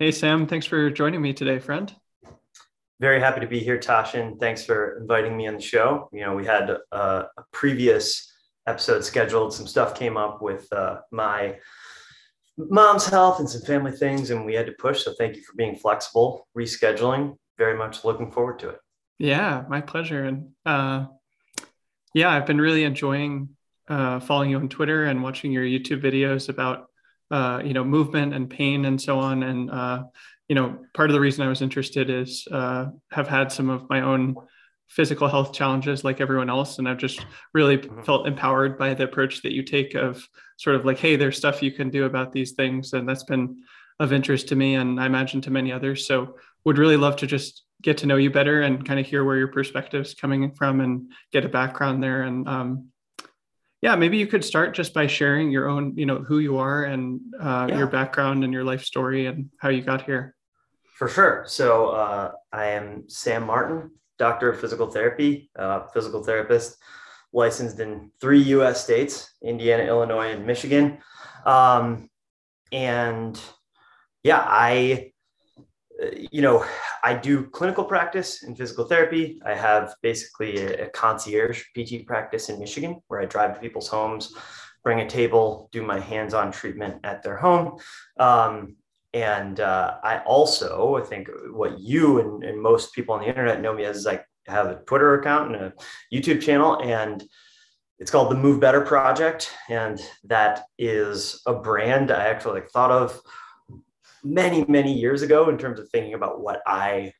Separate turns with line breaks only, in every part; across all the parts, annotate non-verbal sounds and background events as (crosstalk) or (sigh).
Hey, Sam. Thanks for joining me today, friend.
Very happy to be here, Tashin. Thanks for inviting me on the show. You know, we had a, a previous episode scheduled. Some stuff came up with uh, my mom's health and some family things, and we had to push. So thank you for being flexible, rescheduling. Very much looking forward to it.
Yeah, my pleasure. And uh, yeah, I've been really enjoying uh, following you on Twitter and watching your YouTube videos about uh, you know movement and pain and so on. And uh, you know, part of the reason I was interested is uh, have had some of my own physical health challenges like everyone else, and I've just really mm-hmm. felt empowered by the approach that you take of sort of like, hey, there's stuff you can do about these things, and that's been of interest to me, and I imagine to many others. So, would really love to just get to know you better and kind of hear where your perspectives coming from and get a background there and um, yeah maybe you could start just by sharing your own you know who you are and uh, yeah. your background and your life story and how you got here.
For sure. So uh, i am sam martin doctor of physical therapy uh, physical therapist licensed in three us states indiana illinois and michigan. Um, and yeah i you know, I do clinical practice in physical therapy. I have basically a, a, concierge PT practice in Michigan where I drive to people's homes, bring a table, do my hands on treatment at their home. Um, and uh, I also, I think what you and, and, most people on the internet know me as is I have a Twitter account and a YouTube channel, and it's called the Move Better Project. And that is a brand I actually like, thought of many, many years ago in terms of thinking about what I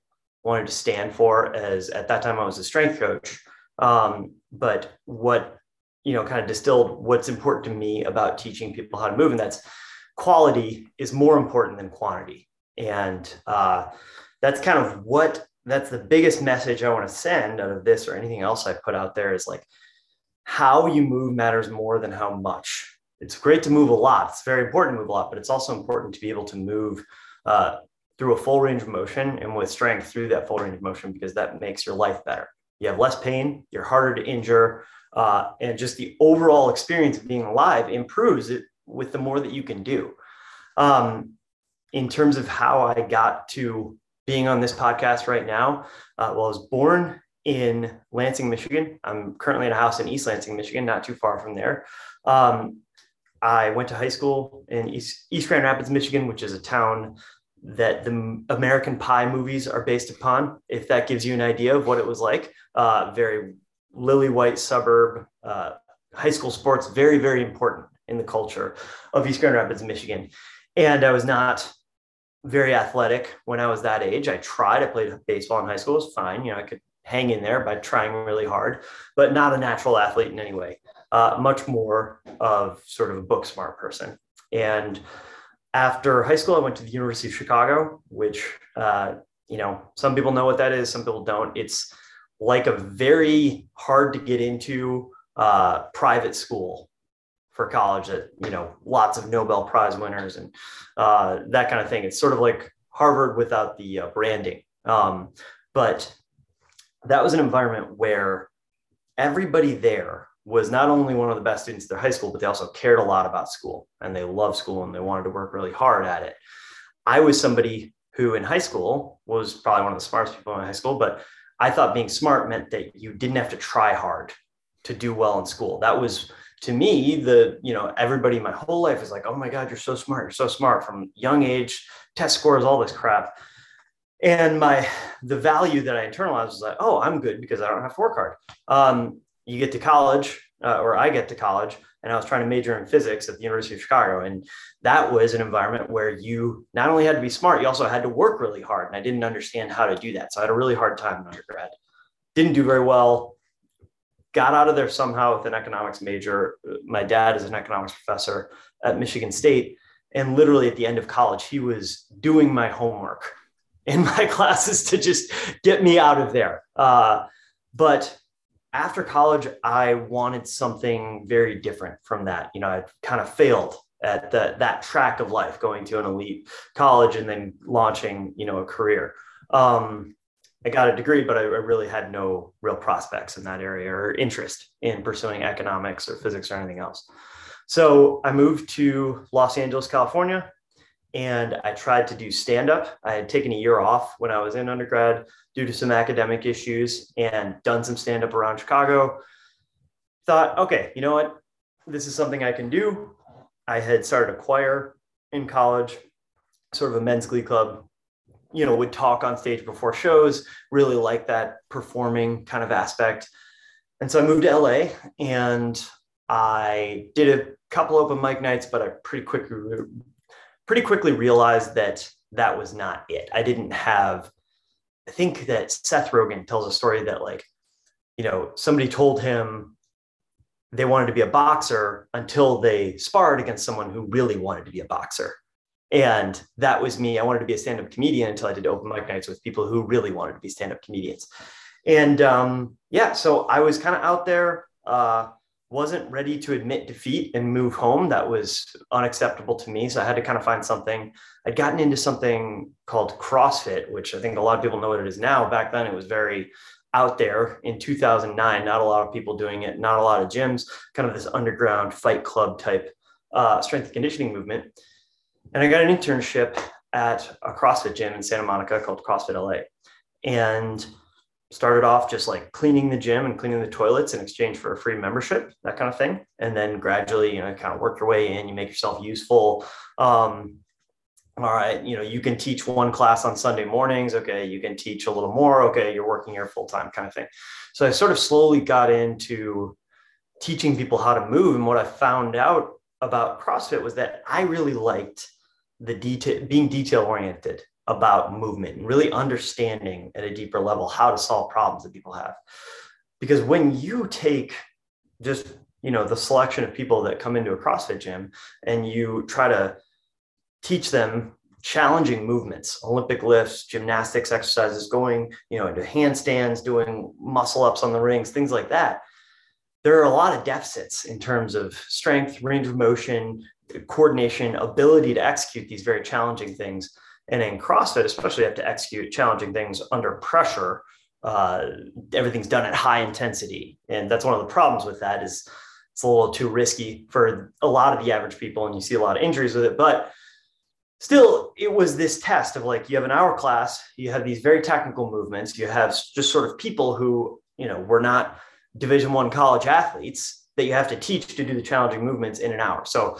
wanted to stand for as at that time I was a strength coach. Um, but what, you know, kind of distilled what's important to me about teaching people how to move. And that's quality is more important than quantity. And uh, that's kind of what that's the biggest message I want to send out of this or anything else I put out there is like how you move matters more than how much it's great to move a lot. It's very important to move a lot, but it's also important to be able to move uh, through a full range of motion and with strength through that full range of motion because that makes your life better. You have less pain, you're harder to injure, uh, and just the overall experience of being alive improves it with the more that you can do. Um, in terms of how I got to being on this podcast right now, uh, well, I was born in Lansing, Michigan. I'm currently in a house in East Lansing, Michigan, not too far from there. Um, I went to high school in East, East Grand Rapids, Michigan, which is a town that the American Pie movies are based upon. If that gives you an idea of what it was like, uh, very lily white suburb, uh, high school sports, very, very important in the culture of East Grand Rapids, Michigan. And I was not very athletic when I was that age. I tried, I played baseball in high school, it was fine. You know, I could hang in there by trying really hard, but not a natural athlete in any way uh, much more of sort of a book smart person. And after high school, I went to the University of Chicago, which, uh, you know, some people know what that is, some people don't. It's like a very hard to get into uh, private school for college that, you know, lots of Nobel Prize winners and uh, that kind of thing. It's sort of like Harvard without the uh, branding. Um, but that was an environment where everybody there was not only one of the best students at their high school, but they also cared a lot about school and they loved school and they wanted to work really hard at it. I was somebody who in high school was probably one of the smartest people in high school, but I thought being smart meant that you didn't have to try hard to do well in school. That was to me the you know everybody my whole life is like oh my god you're so smart you're so smart from young age test scores all this crap and my the value that i internalized was like oh i'm good because i don't have to work hard um, you get to college, uh, or I get to college, and I was trying to major in physics at the University of Chicago. And that was an environment where you not only had to be smart, you also had to work really hard. And I didn't understand how to do that. So I had a really hard time in undergrad. Didn't do very well. Got out of there somehow with an economics major. My dad is an economics professor at Michigan State. And literally at the end of college, he was doing my homework (laughs) in my (laughs) classes to just get me out of there. Uh, but after college, I wanted something very different from that. You know, I kind of failed at the, that track of life, going to an elite college and then launching, you know, a career. Um, I got a degree, but I, I really had no real prospects in that area or interest in pursuing economics or physics or anything else. So I moved to Los Angeles, California, and I tried to do stand up. I had taken a year off when I was in undergrad due to some academic issues and done some stand up around Chicago. Thought, okay, you know what? This is something I can do. I had started a choir in college, sort of a men's glee club, you know, would talk on stage before shows, really like that performing kind of aspect. And so I moved to LA and I did a couple open mic nights, but I pretty quickly pretty quickly realized that that was not it. I didn't have, I think that Seth Rogen tells a story that, like, you know, somebody told him they wanted to be a boxer until they sparred against someone who really wanted to be a boxer. And that was me. I wanted to be a stand up comedian until I did open mic nights with people who really wanted to be stand up comedians. And um, yeah, so I was kind of out there. Uh, wasn't ready to admit defeat and move home. That was unacceptable to me. So I had to kind of find something. I'd gotten into something called CrossFit, which I think a lot of people know what it is now. Back then, it was very out there in 2009. Not a lot of people doing it, not a lot of gyms, kind of this underground fight club type uh, strength and conditioning movement. And I got an internship at a CrossFit gym in Santa Monica called CrossFit LA. And started off just like cleaning the gym and cleaning the toilets in exchange for a free membership, that kind of thing. And then gradually, you know, kind of work your way in, you make yourself useful. Um, all right, you know, you can teach one class on Sunday mornings. Okay, you can teach a little more. Okay, you're working here full time, kind of thing. So I sort of slowly got into teaching people how to move. And what I found out about CrossFit was that I really liked the detail, being detail oriented about movement and really understanding at a deeper level how to solve problems that people have. Because when you take just you know the selection of people that come into a CrossFit gym and you try to teach them challenging movements, Olympic lifts, gymnastics exercises, going you know into handstands, doing muscle ups on the rings, things like that. There are a lot of deficits in terms of strength, range of motion, coordination, ability to execute these very challenging things and in CrossFit, especially, you have to execute challenging things under pressure. Uh, everything's done at high intensity, and that's one of the problems with that is it's a little too risky for a lot of the average people, and you see a lot of injuries with it. But still, it was this test of like you have an hour class, you have these very technical movements, you have just sort of people who you know were not Division One college athletes that you have to teach to do the challenging movements in an hour. So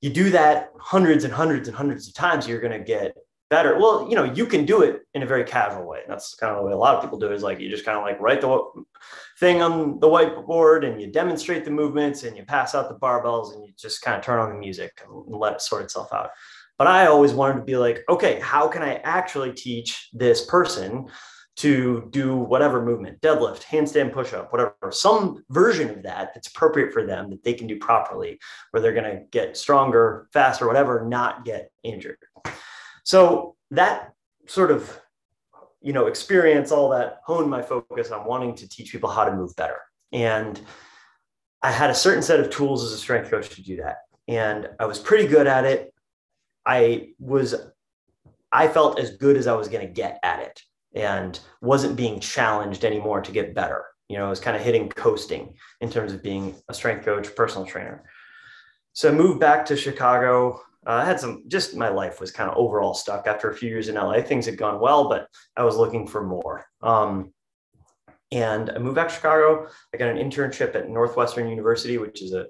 you do that hundreds and hundreds and hundreds of times, you're going to get better. Well, you know, you can do it in a very casual way. That's kind of the way a lot of people do it is like you just kind of like write the thing on the whiteboard and you demonstrate the movements and you pass out the barbells and you just kind of turn on the music and let it sort itself out. But I always wanted to be like, okay, how can I actually teach this person to do whatever movement, deadlift, handstand pushup, whatever, some version of that that's appropriate for them that they can do properly, where they're going to get stronger, faster, whatever, not get injured. So that sort of, you know, experience, all that honed my focus on wanting to teach people how to move better. And I had a certain set of tools as a strength coach to do that. And I was pretty good at it. I was, I felt as good as I was going to get at it and wasn't being challenged anymore to get better. You know, I was kind of hitting coasting in terms of being a strength coach, personal trainer. So I moved back to Chicago uh, I had some, just my life was kind of overall stuck after a few years in LA. Things had gone well, but I was looking for more. Um, and I moved back to Chicago. I got an internship at Northwestern University, which is a,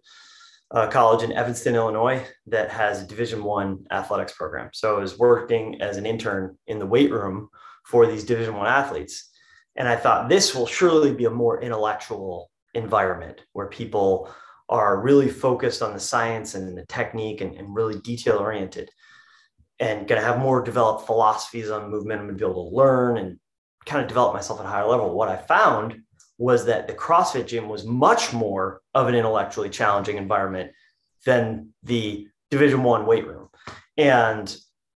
a college in Evanston, Illinois, that has a Division One athletics program. So I was working as an intern in the weight room for these Division One athletes, and I thought this will surely be a more intellectual environment where people are really focused on the science and the technique and, and really detail oriented and going to have more developed philosophies on movement. I'm going to be able to learn and kind of develop myself at a higher level. What I found was that the CrossFit gym was much more of an intellectually challenging environment than the Division One weight room. And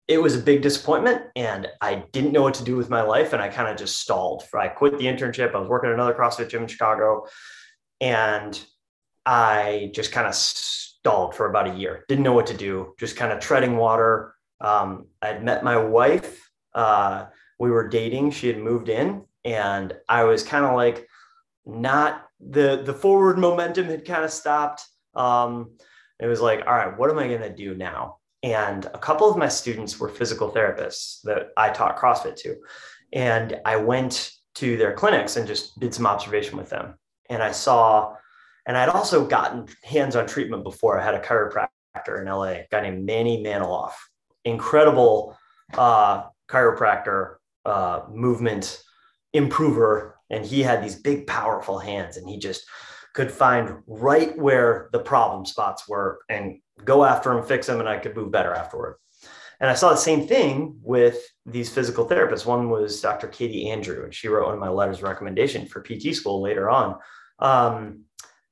it was a big disappointment and I didn't know what to do with my life. And I kind of just stalled. I quit the internship. I was working at another CrossFit gym in Chicago and I just kind of stalled for about a year. Didn't know what to do, just kind of treading water. Um, I'd met my wife. Uh, we were dating. She had moved in, and I was kind of like, not the the forward momentum had kind of stopped. Um, it was like, all right, what am I gonna do now? and a couple of my students were physical therapists that I taught CrossFit to. And I went to their clinics and just did some observation with them. And I saw, and I'd also gotten hands on treatment before. I had a chiropractor in LA, a guy named Manny Maniloff, incredible uh, chiropractor, uh, movement improver. And he had these big, powerful hands, and he just could find right where the problem spots were and go after them, fix them, and I could move better afterward. And I saw the same thing with these physical therapists. One was Dr. Katie Andrew, and she wrote one of my letters of recommendation for PT school later on. Um,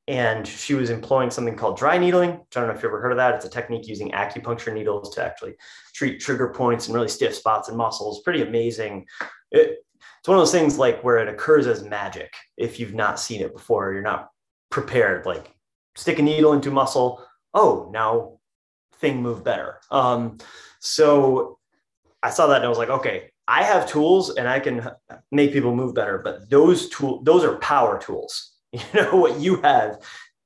and she was employing something called dry needling. I don't know if you've ever heard of that. It's a technique using acupuncture needles to actually treat trigger points and really stiff spots and muscles. Pretty amazing. It, it's one of those things like where it occurs as magic if you've not seen it before, you're not prepared. Like stick a needle into muscle. Oh, now thing move better. Um, so I saw that and I was like, okay, I have tools and I can make people move better, but those tools, those are power tools. (laughs) You know, what you have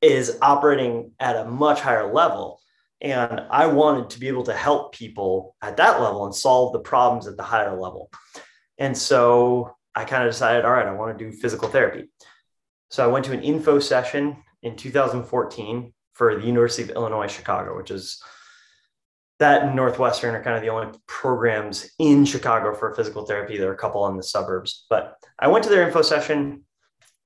is operating at a much higher level. And I wanted to be able to help people at that level and solve the problems at the higher level. And so I kind of decided, all right, I want to do physical therapy. So I went to an info session in 2014 for the University of Illinois Chicago, which is that and Northwestern are kind of the only programs in Chicago for physical therapy. There are a couple in the suburbs, but I went to their info session,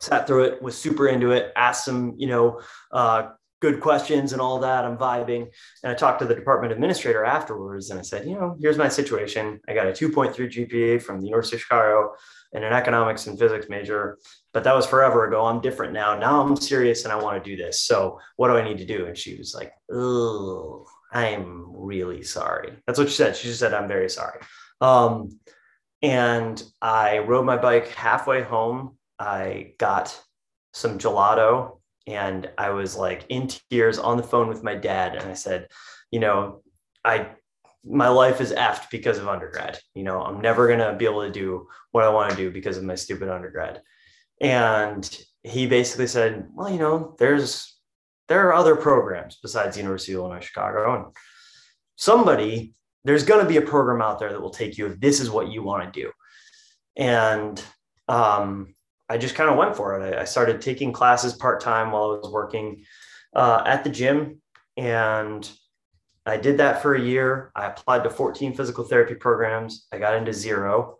sat through it, was super into it, asked some, you know, uh, good questions and all that. I'm vibing. And I talked to the department administrator afterwards and I said, you know, here's my situation. I got a 2.3 GPA from the University of Chicago and an economics and physics major, but that was forever ago. I'm different now. Now I'm serious and I want to do this. So what do I need to do? And she was like, oh, I'm really sorry. That's what she said. She just said, I'm very sorry. Um, and I rode my bike halfway home. I got some gelato and I was like in tears on the phone with my dad. And I said, you know, I, my life is effed because of undergrad. You know, I'm never going to be able to do what I want to do because of my stupid undergrad. And he basically said, well, you know, there's, there are other programs besides the University of Illinois Chicago. And somebody, there's going to be a program out there that will take you if this is what you want to do. And um, I just kind of went for it. I, I started taking classes part time while I was working uh, at the gym. And I did that for a year. I applied to 14 physical therapy programs. I got into zero.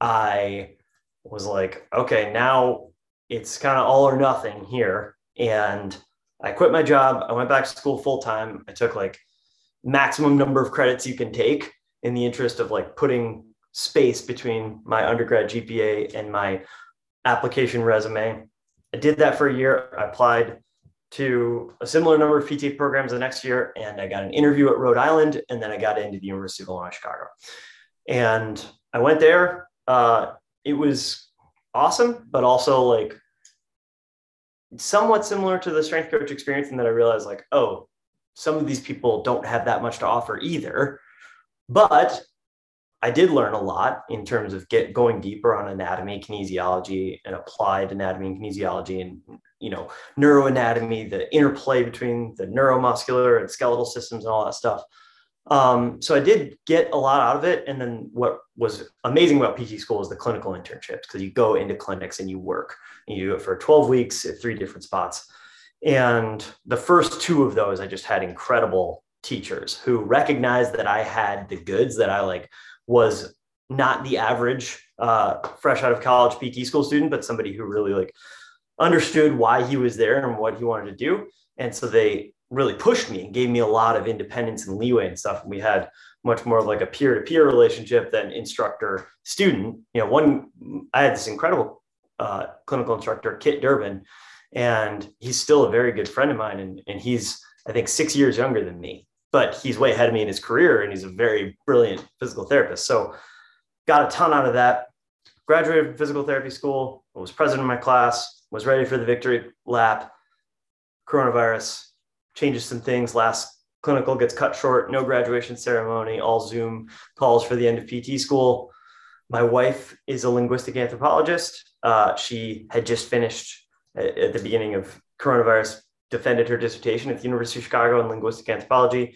I was like, okay, now it's kind of all or nothing here. And I quit my job. I went back to school full time. I took like maximum number of credits you can take in the interest of like putting space between my undergrad GPA and my application resume. I did that for a year. I applied to a similar number of PT programs the next year, and I got an interview at Rhode Island, and then I got into the University of Illinois Chicago. And I went there. Uh, it was awesome, but also like somewhat similar to the strength coach experience, and that I realized like, oh, some of these people don't have that much to offer either. But I did learn a lot in terms of get going deeper on anatomy, kinesiology, and applied anatomy and kinesiology, and you know neuroanatomy, the interplay between the neuromuscular and skeletal systems, and all that stuff. Um, so I did get a lot out of it. And then what was amazing about PT school is the clinical internships because you go into clinics and you work. And you do it for 12 weeks at three different spots. And the first two of those, I just had incredible teachers who recognized that I had the goods that I like was not the average uh, fresh out of college PT school student, but somebody who really like understood why he was there and what he wanted to do. And so they really pushed me and gave me a lot of independence and leeway and stuff. And we had much more of like a peer-to-peer relationship than instructor student. You know, one I had this incredible uh, clinical instructor, Kit Durbin, and he's still a very good friend of mine. And, and he's, I think, six years younger than me but he's way ahead of me in his career and he's a very brilliant physical therapist. So got a ton out of that. Graduated from physical therapy school, was president of my class, was ready for the victory lap. Coronavirus changes some things. Last clinical gets cut short, no graduation ceremony, all Zoom calls for the end of PT school. My wife is a linguistic anthropologist. Uh, she had just finished at, at the beginning of coronavirus defended her dissertation at the University of Chicago in linguistic anthropology.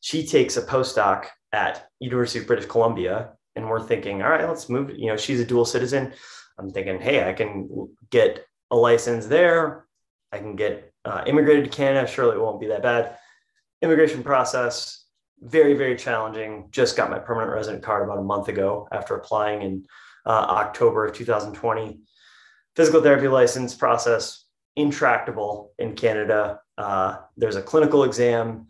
she takes a postdoc at University of British Columbia, and we're thinking, all right, let's move. You know, she's a dual citizen. I'm thinking, hey, I can get a license there. I can get uh, immigrated to Canada. Surely it won't be that bad. Immigration process very very challenging. Just got my permanent resident card about a month ago after applying in uh, October of 2020. Physical therapy license process intractable in Canada. Uh, there's a clinical exam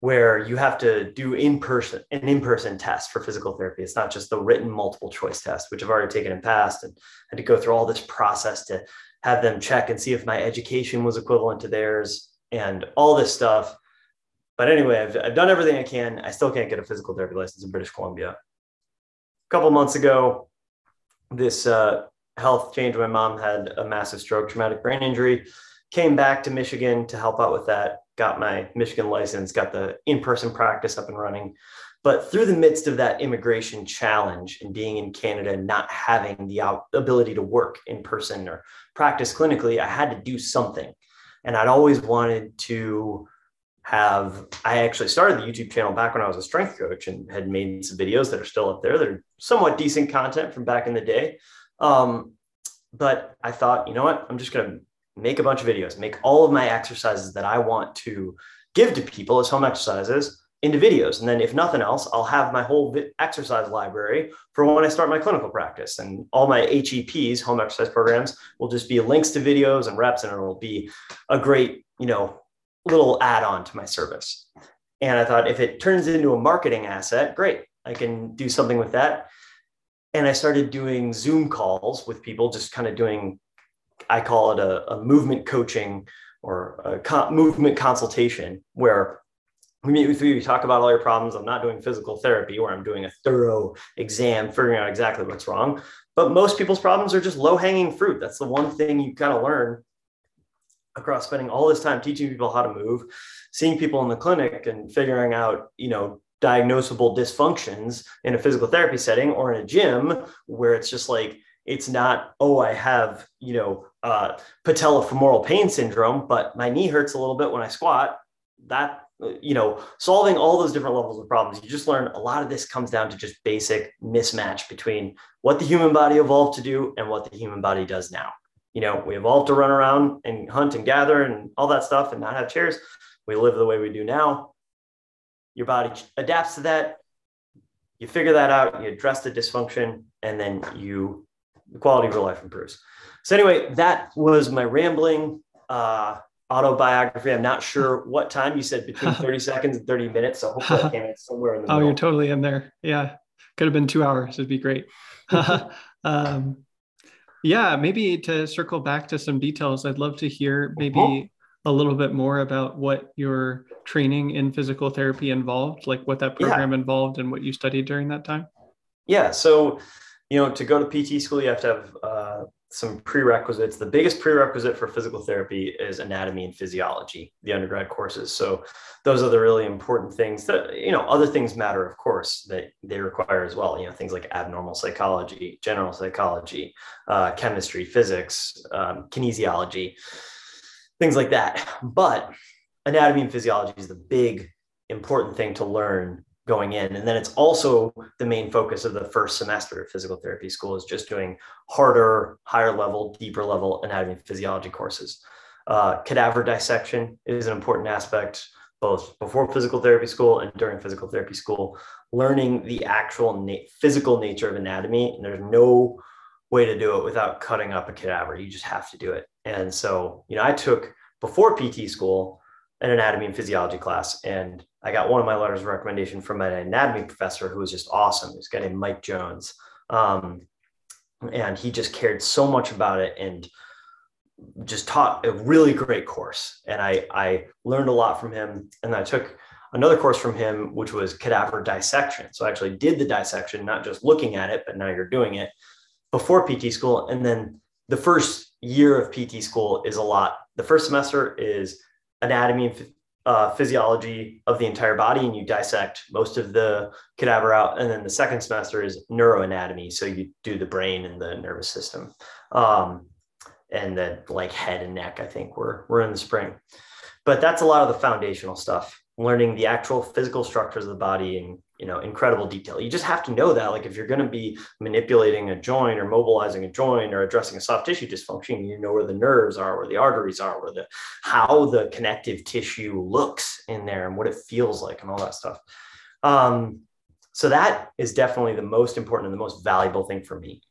where you have to do in person an in-person test for physical therapy. It's not just the written multiple choice test, which I've already taken and passed, and had to go through all this process to have them check and see if my education was equivalent to theirs and all this stuff. But anyway, I've, I've done everything I can. I still can't get a physical therapy license in British Columbia. A couple months ago, this uh, health change. My mom had a massive stroke, traumatic brain injury, came back to Michigan to help out with that, got my Michigan license, got the in person practice up and running. But through the midst of that immigration challenge and being in Canada, and not having the ability to work in person or practice clinically, I had to do something. And I'd always wanted to have, I actually started the YouTube channel back when I was a strength coach and had made some videos that are still up there that are somewhat decent content from back in the day. Um, but I thought, you know what? I'm just going to make a bunch of videos, make all of my exercises that I want to give to people as home exercises into videos. And then, if nothing else, I'll have my whole exercise library for when I start my clinical practice. And all my HEPs, home exercise programs, will just be links to videos and reps, and it'll be a great, you know, little add on to my service. And I thought if it turns into a marketing asset, great. I can do something with that and I started doing Zoom calls with people, just kind of doing, I call it a, a movement coaching or a movement consultation, where we meet with you, we talk about all your problems. I'm not doing physical therapy where I'm doing a thorough exam, figuring out exactly what's wrong. But most people's problems are just low hanging fruit. That's the one thing you kind of learn across spending all this time teaching people how to move, seeing people in the clinic and figuring out, you know, diagnosable dysfunctions in a physical therapy setting or in a gym where it's just like it's not oh i have you know uh, patellofemoral pain syndrome but my knee hurts a little bit when i squat. That you know solving all those different levels of problems you just learn a lot of this comes down to just basic mismatch between what the human body evolved to do and what the human body does now. You know we evolved to run around and hunt and gather and all that stuff and not have chairs. We live the way we do now your body adapts to that you figure that out you address the dysfunction and then you the quality of your life improves. So anyway that was my rambling uh, autobiography. I'm not sure (laughs) what time you said between 30 (laughs) seconds and 30 minutes so hopefully i came in somewhere in the (laughs)
oh
middle.
you're totally in there. Yeah. Could have been two hours. It'd be great. Um, yeah maybe to circle back to some details i'd love to hear maybe uh-huh a little bit more about what your training in physical therapy involved, like what that program yeah. involved and what you studied during that time?
Yeah. So, you know, to go to PT school, you have to have uh, some prerequisites. The biggest prerequisite for physical therapy is anatomy and physiology, the undergrad courses. So, those are the really important things that, you know, other things matter, of course, that they require as well. You know, things like abnormal psychology, general psychology, uh, chemistry, physics, um, kinesiology things like that. But anatomy and physiology is the big important thing to learn going in. And then it's also the main focus of the first semester of physical therapy school is just doing harder, higher level, deeper level anatomy and physiology courses. Uh, cadaver dissection is an important aspect both before physical therapy school and during physical therapy school, learning the actual na- physical nature of anatomy. And there's no way to do it without cutting up a cadaver. You just have to do it. And so, you know, I took before PT school an anatomy and physiology class, and I got one of my letters of recommendation from an anatomy professor who was just awesome. This guy named Mike Jones. Um, and he just cared so much about it and just taught a really great course. And I, I learned a lot from him. And I took another course from him, which was cadaver dissection. So I actually did the dissection, not just looking at it, but now you're doing it before PT school. And then the first year of PT school is a lot. The first semester is anatomy and uh, physiology of the entire body, and you dissect most of the cadaver out. And then the second semester is neuroanatomy. So you do the brain and the nervous system. Um, and then like head and neck, I think we're, we're in the spring. But that's a lot of the foundational stuff. learning the actual physical structures of the body in you know incredible detail. You just have to know that. Like if you're going to be manipulating a joint or mobilizing a joint or addressing a soft tissue dysfunction, you know where the nerves are, where the arteries are, where the how the connective tissue looks in there and what it feels like and all that stuff. Um, so that is definitely the most important and the most valuable thing for me.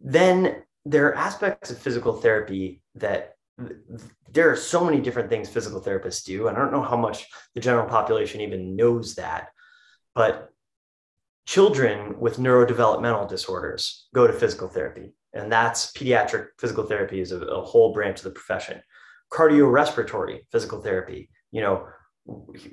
Then there are aspects of physical therapy that there are so many different things physical therapists do. And I don't know how much the general population even knows that, but children with neurodevelopmental disorders go to physical therapy. And that's pediatric physical therapy is a, a whole branch of the profession. Cardiorespiratory physical therapy, you know,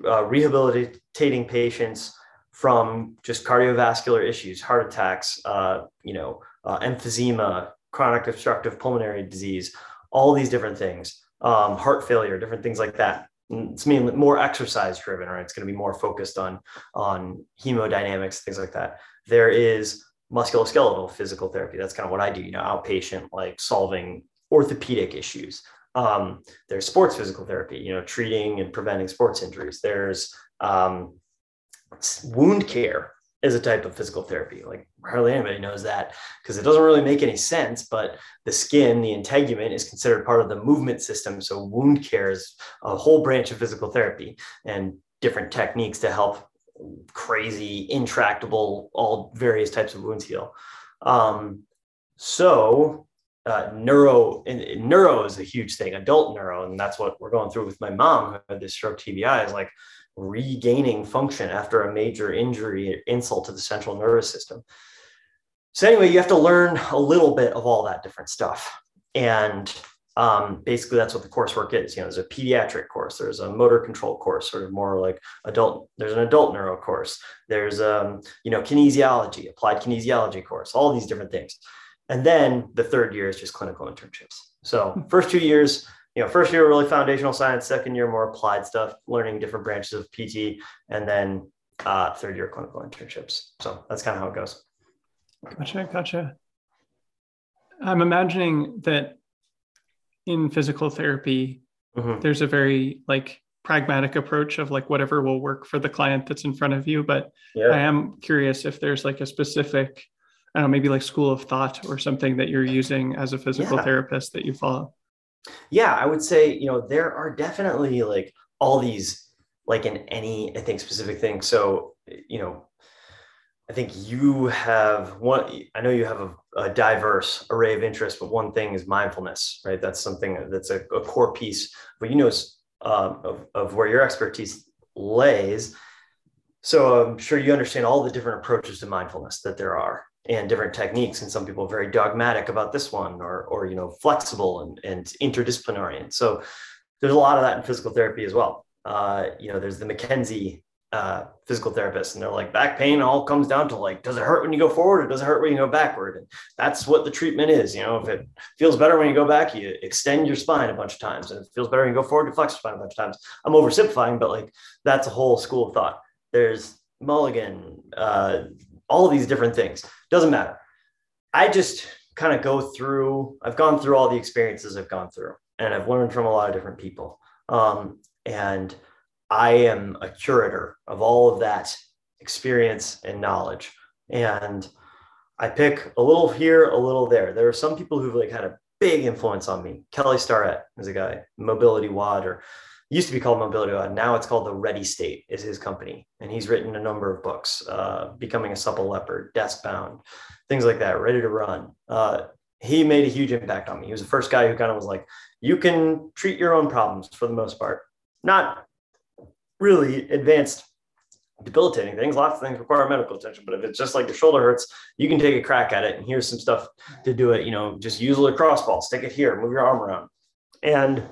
uh, rehabilitating patients from just cardiovascular issues, heart attacks, uh, you know, uh, emphysema, chronic obstructive pulmonary disease, all these different things, um, heart failure, different things like that. It's mainly more exercise driven, right? It's going to be more focused on on hemodynamics, things like that. There is musculoskeletal physical therapy. That's kind of what I do, you know, outpatient, like solving orthopedic issues. Um, there's sports physical therapy, you know, treating and preventing sports injuries. There's um, wound care is a type of physical therapy. Like hardly anybody knows that because it doesn't really make any sense. But the skin, the integument, is considered part of the movement system. So wound care is a whole branch of physical therapy and different techniques to help crazy, intractable, all various types of wounds heal. Um, so uh, neuro neuro is a huge thing, adult neuro, and that's what we're going through with my mom who had this stroke TBI. Is like regaining function after a major injury, insult to the central nervous system. So, anyway, you have to learn a little bit of all that different stuff. And um, basically, that's what the coursework is. You know, there's a pediatric course, there's a motor control course, sort of more like adult, there's an adult neuro course, there's, um, you know, kinesiology, applied kinesiology course, all these different things. And then the third year is just clinical internships. So, first two years, you know, first year really foundational science, second year more applied stuff, learning different branches of PT, and then uh, third year clinical internships. So that's kind of how it goes.
Gotcha, gotcha. I'm imagining that in physical therapy, mm-hmm. there's a very like pragmatic approach of like whatever will work for the client that's in front of you. But yeah. I am curious if there's like a specific, I don't know, maybe like school of thought or something that you're using as a physical yeah. therapist that you follow.
Yeah, I would say, you know, there are definitely like all these, like in any, I think, specific thing. So, you know, I think you have one, I know you have a, a diverse array of interests, but one thing is mindfulness, right? That's something that's a, a core piece, but you know, um, of, of where your expertise lays. So I'm sure you understand all the different approaches to mindfulness that there are and different techniques and some people are very dogmatic about this one or or you know flexible and, and interdisciplinary and so there's a lot of that in physical therapy as well uh, you know there's the mckenzie uh, physical therapist and they're like back pain all comes down to like does it hurt when you go forward or does it hurt when you go backward and that's what the treatment is you know if it feels better when you go back you extend your spine a bunch of times and it feels better when you go forward you flex your spine a bunch of times i'm oversimplifying but like that's a whole school of thought there's mulligan uh, all of these different things. Doesn't matter. I just kind of go through, I've gone through all the experiences I've gone through and I've learned from a lot of different people. Um, and I am a curator of all of that experience and knowledge. And I pick a little here, a little there. There are some people who've like had a big influence on me. Kelly Starrett is a guy, Mobility WOD, or used to be called Mobility WOD. Now it's called the Ready State is his company. And he's written a number of books, uh, Becoming a Supple Leopard, Desk Bound, things like that, Ready to Run. Uh, he made a huge impact on me. He was the first guy who kind of was like, you can treat your own problems for the most part. Not really advanced debilitating things. Lots of things require medical attention, but if it's just like your shoulder hurts, you can take a crack at it. And here's some stuff to do it. You know, just use a lacrosse ball, stick it here, move your arm around. And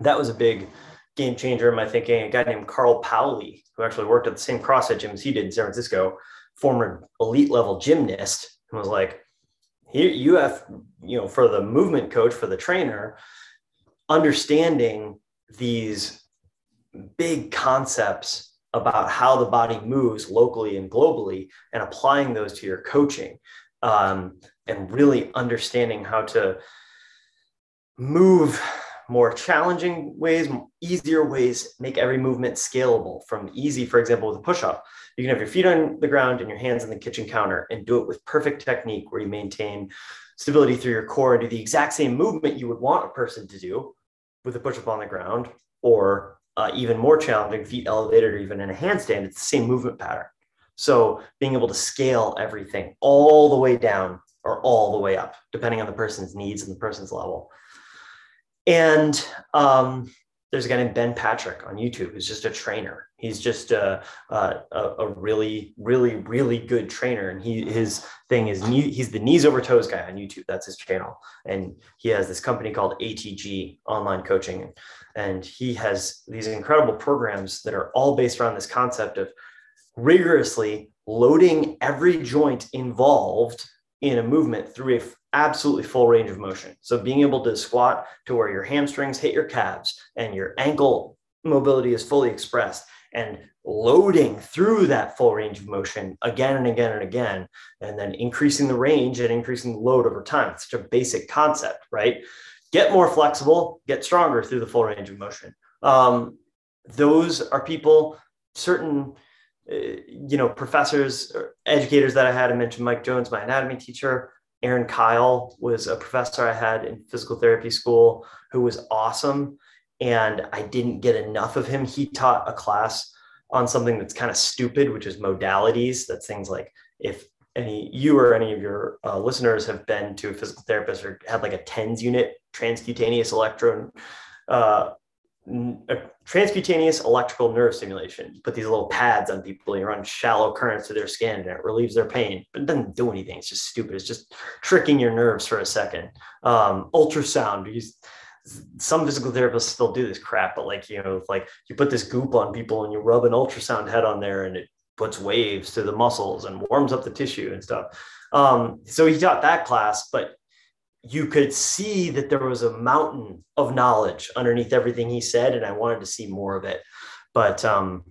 that was a big game changer in my thinking. A guy named Carl Paoli, who actually worked at the same CrossFit gym as he did in San Francisco, former elite level gymnast, and was like, here you have, you know, for the movement coach, for the trainer, understanding these big concepts about how the body moves locally and globally and applying those to your coaching um, and really understanding how to move more challenging ways, easier ways, make every movement scalable from easy, for example, with a push up. You can have your feet on the ground and your hands on the kitchen counter and do it with perfect technique where you maintain stability through your core and do the exact same movement you would want a person to do with a push up on the ground or uh, even more challenging, feet elevated or even in a handstand. It's the same movement pattern. So being able to scale everything all the way down or all the way up, depending on the person's needs and the person's level. And um, there's a guy named Ben Patrick on YouTube who's just a trainer. He's just a, a, a really, really, really good trainer. And he his thing is knee, he's the knees over toes guy on YouTube. That's his channel. And he has this company called ATG Online Coaching. And he has these incredible programs that are all based around this concept of rigorously loading every joint involved in a movement through a absolutely full range of motion. So being able to squat to where your hamstrings hit your calves and your ankle mobility is fully expressed and loading through that full range of motion again and again and again, and then increasing the range and increasing the load over time. It's such a basic concept, right? Get more flexible, get stronger through the full range of motion. Um, those are people, certain uh, you know, professors or educators that I had. I mentioned Mike Jones, my anatomy teacher. Aaron Kyle was a professor I had in physical therapy school who was awesome. And I didn't get enough of him. He taught a class on something that's kind of stupid, which is modalities. That's things like if any you or any of your uh, listeners have been to a physical therapist or had like a TENS unit, transcutaneous electrode uh, a transcutaneous electrical nerve stimulation. You put these little pads on people, you run shallow currents through their skin, and it relieves their pain, but it doesn't do anything. It's just stupid. It's just tricking your nerves for a second. Um, ultrasound, because some physical therapists still do this crap, but like, you know, like you put this goop on people and you rub an ultrasound head on there and it puts waves to the muscles and warms up the tissue and stuff. Um, so he taught that class, but you could see that there was a mountain of knowledge underneath everything he said, and I wanted to see more of it. But um,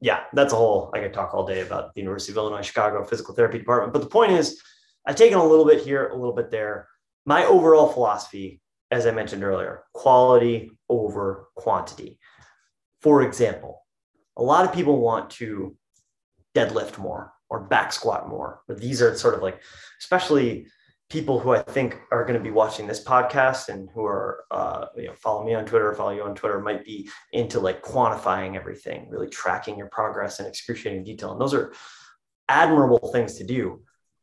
yeah, that's a whole. I could talk all day about the University of Illinois Chicago Physical Therapy Department. But the point is, I've taken a little bit here, a little bit there. My overall philosophy, as I mentioned earlier, quality over quantity. For example, a lot of people want to deadlift more or back squat more. But these are sort of like, especially people who I think are going to be watching this podcast and who are, uh, you know, follow me on Twitter, follow you on Twitter, might be into like quantifying everything, really tracking your progress in excruciating detail. And those are admirable things to do.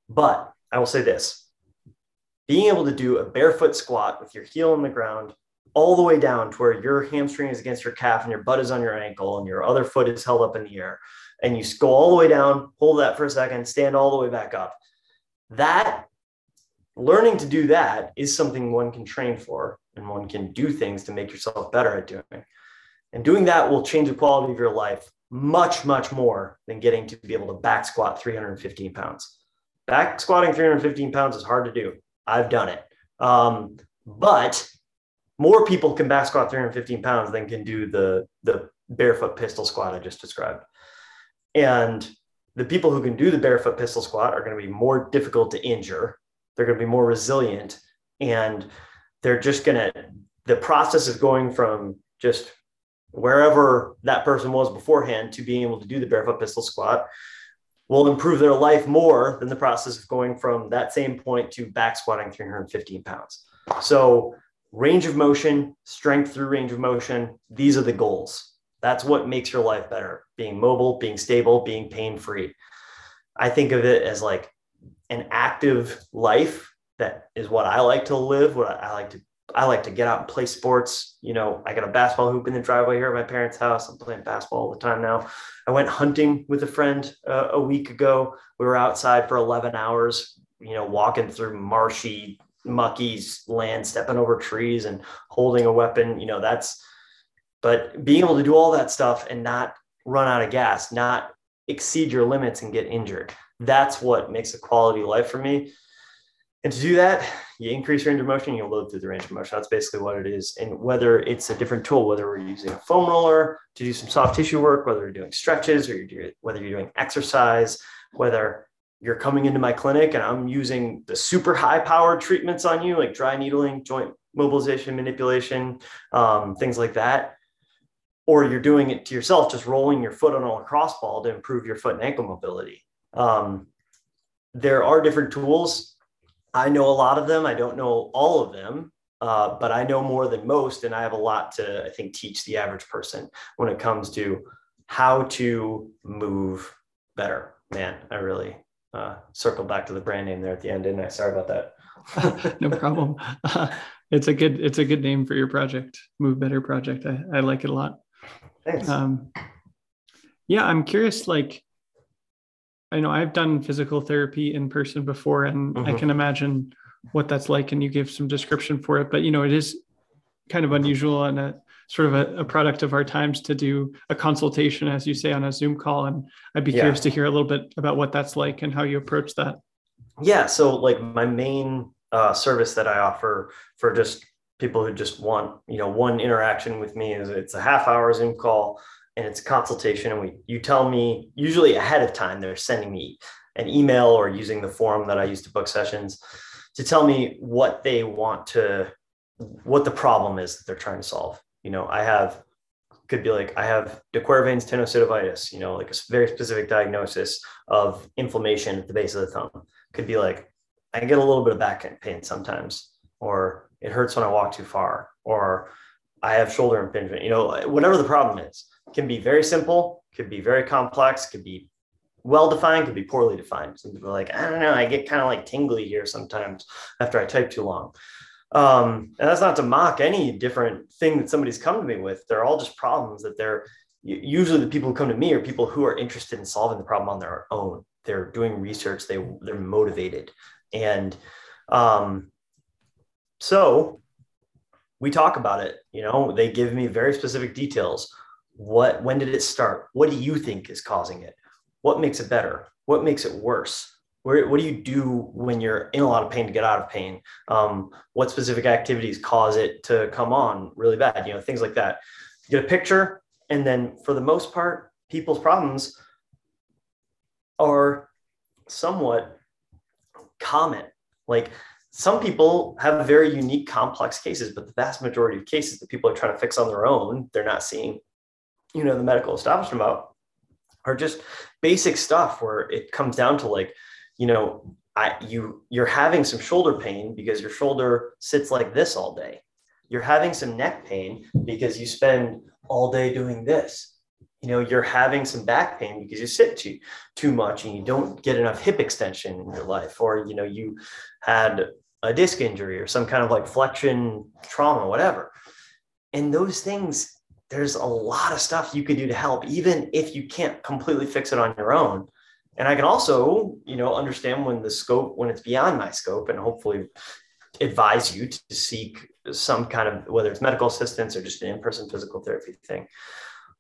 But I will say this being able to do a barefoot squat with your heel on the ground all the way down to where your hamstring is against your calf and your butt is on your ankle and your other foot is held up in the air and you go all the way down hold that for a second stand all the way back up that learning to do that is something one can train for and one can do things to make yourself better at doing. And doing that will change the quality of your life much, much more than getting to be able to back squat 315 pounds. Back squatting 315 pounds is hard to do. I've done it. Um, but more people can back squat 315 pounds than can do the, the barefoot pistol squat I just described. And the people who can do the barefoot pistol squat are going to be more difficult to injure they're going to be more resilient and they're just going to the process of going from just wherever that person was beforehand to being able to do the barefoot pistol squat will improve their life more than the process of going from that same point to back squatting 315 pounds. So, range of motion, strength through range of motion, these are the goals. That's what makes your life better being mobile, being stable, being pain free. I think of it as like an active life that is what I like to live. What I like to I like to get out and play sports. You know, I got a basketball hoop in the driveway here at my parents' house. I'm playing basketball all the time now. I went hunting with a friend uh, a week ago. We were outside for 11 hours, you know, walking through marshy, mucky land, stepping over trees and holding a weapon. You know, that's, but being able to do all that stuff and not run out of gas, not exceed your limits and get injured that's what makes a quality life for me. And to do that, you increase range of motion, you'll load through the range of motion. That's basically what it is. And whether it's a different tool, whether we're using a foam roller to do some soft tissue work, whether you're doing stretches or you're doing, whether you're doing exercise, whether you're coming into my clinic and I'm using the super high powered treatments on you, like dry needling, joint mobilization, manipulation, um, things like that. Or you're doing it to yourself, just rolling your foot on a lacrosse ball to improve your foot and ankle mobility. Um, there are different tools. I know a lot of them. I don't know all of them, uh, but I know more than most, and I have a lot to I think teach the average person when it comes to how to move better. Man, I really uh, circled back to the brand name there at the end, didn't I? Sorry about
that. (laughs) no problem. Uh, (laughs) it's a good it's a good name for your project, Move Better Project. I, I like it a lot.
Thanks. Um,
yeah, I'm curious. Like, I know I've done physical therapy in person before, and mm-hmm. I can imagine what that's like. And you give some description for it, but you know, it is kind of unusual and a sort of a, a, product of our times to do a consultation, as you say, on a Zoom call. And I'd be yeah. curious to hear a little bit about what that's like and how you approach that.
Yeah. So, like, my main uh, service that I offer for just people who just want, you know, one interaction with me is it's a half hour Zoom call and it's a consultation. And we, you tell me usually ahead of time, they're sending me an email or using the form that I use to book sessions to tell me what they want to, what the problem is that they're trying to solve you know, I have could be like I have de Quervain's tenosynovitis, you know, like a very specific diagnosis of inflammation at the base of the thumb. Could be like I get a little bit of back pain sometimes, or it hurts when I walk too far, or I have shoulder impingement. You know, whatever the problem is, can be very simple, could be very complex, could be well defined, could be poorly defined. Some people are like, I don't know, I get kind of like tingly here sometimes after I type too long. Um, and that's not to mock any different thing that somebody's come to me with. They're all just problems that they're usually the people who come to me are people who are interested in solving the problem on their own. They're doing research. They they're motivated, and um, so we talk about it. You know, they give me very specific details. What when did it start? What do you think is causing it? What makes it better? What makes it worse? Where, what do you do when you're in a lot of pain to get out of pain? Um, what specific activities cause it to come on really bad? You know, things like that. get a picture, and then for the most part, people's problems are somewhat common. Like some people have very unique, complex cases, but the vast majority of cases that people are trying to fix on their own, they're not seeing, you know, the medical establishment about, are just basic stuff where it comes down to like you know, I you you're having some shoulder pain because your shoulder sits like this all day. You're having some neck pain because you spend all day doing this. You know, you're having some back pain because you sit too too much and you don't get enough hip extension in your life, or you know, you had a disc injury or some kind of like flexion trauma, whatever. And those things, there's a lot of stuff you could do to help, even if you can't completely fix it on your own. And i can also you know understand when the scope when it's beyond my scope and hopefully advise you to seek some kind of whether it's medical assistance or just an in-person physical therapy thing.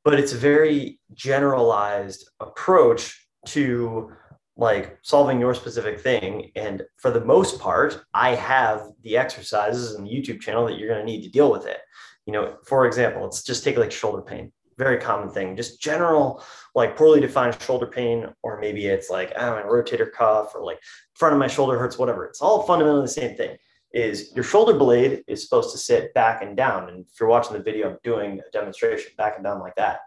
But it's a very generalized approach to like solving your specific thing. And for the most part i have the exercises and the youtube channel that you're going to need to deal with it you know for example let's just take like shoulder pain very common thing, just general, like poorly defined shoulder pain, or maybe it's like, oh, my rotator cuff, or like front of my shoulder hurts, whatever. It's all fundamentally the same thing. Is your shoulder blade is supposed to sit back and down. And if you're watching the video, I'm doing a demonstration back and down like that.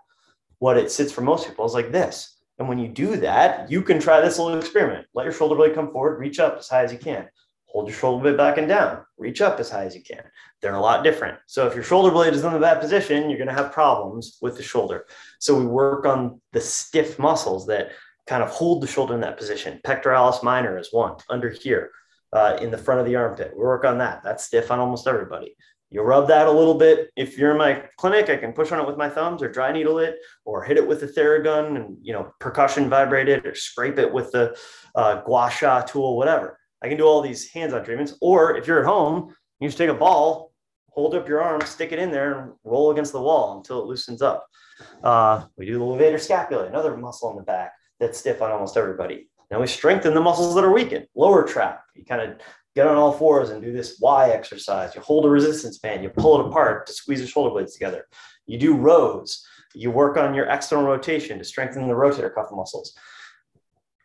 What it sits for most people is like this. And when you do that, you can try this little experiment. Let your shoulder blade come forward, reach up as high as you can hold your shoulder blade back and down, reach up as high as you can. They're a lot different. So if your shoulder blade is in the bad position, you're going to have problems with the shoulder. So we work on the stiff muscles that kind of hold the shoulder in that position. Pectoralis minor is one under here uh, in the front of the armpit. We work on that. That's stiff on almost everybody. You rub that a little bit. If you're in my clinic, I can push on it with my thumbs or dry needle it or hit it with a Theragun and, you know, percussion vibrate it or scrape it with the uh, gua sha tool, whatever I can do all these hands-on treatments. Or if you're at home, you just take a ball, hold up your arm, stick it in there, and roll against the wall until it loosens up. Uh, we do the levator scapula, another muscle in the back that's stiff on almost everybody. Now we strengthen the muscles that are weakened. Lower trap, you kind of get on all fours and do this Y exercise. You hold a resistance band, you pull it apart to squeeze your shoulder blades together. You do rows. You work on your external rotation to strengthen the rotator cuff muscles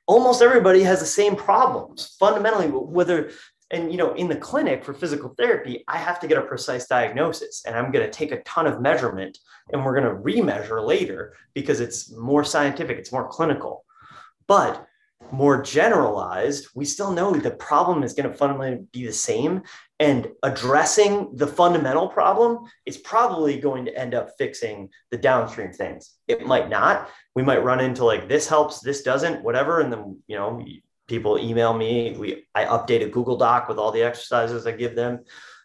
almost everybody has the same problems fundamentally whether and you know in the clinic for physical therapy i have to get a precise diagnosis and i'm going to take a ton of measurement and we're going to remeasure later because it's more scientific it's more clinical. But more generalized we still know the problem is going to fundamentally be the same and addressing the fundamental problem is probably going to end up fixing the downstream things. It might not. We might run into like this helps this doesn't whatever and then you know people email me we i update a google doc with all the exercises i give them.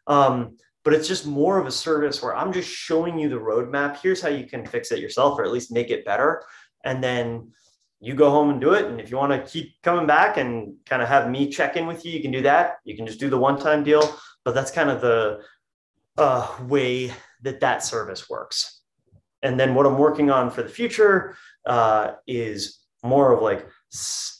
Um, but it's just more of a service where i'm just showing you the roadmap. Here's how you can fix it yourself or at least make it better. And then you go home and do it. And if you want to keep coming back and kind of have me check in with you you can do that. You can just do the one time deal. But that's kind of the uh, way that that service works. And then what i'm working on for the future uh, is more of like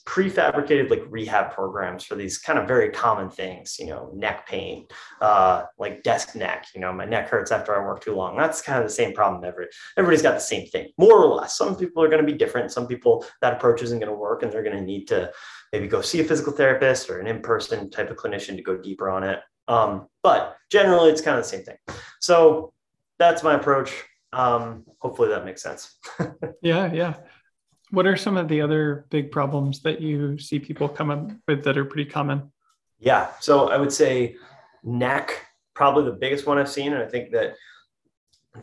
prefabricated like rehab programs for these kind of very common things you know neck pain uh, like desk neck you know my neck hurts after i work too long. That's kind of the same problem every everybody's got the same thing more or less. Some people are going to be different. Some people that approach isn't going to work and they're going to need to maybe go see a physical therapist or an in-person type of clinician to go deeper on it. Um, but generally it's kind of the same thing. So that's my approach. Um, hopefully that makes sense. (laughs)
Yeah yeah what are some of the other big problems that you see people come up with that are pretty common?
Yeah. So I would say neck, probably the biggest one I've seen. And I think that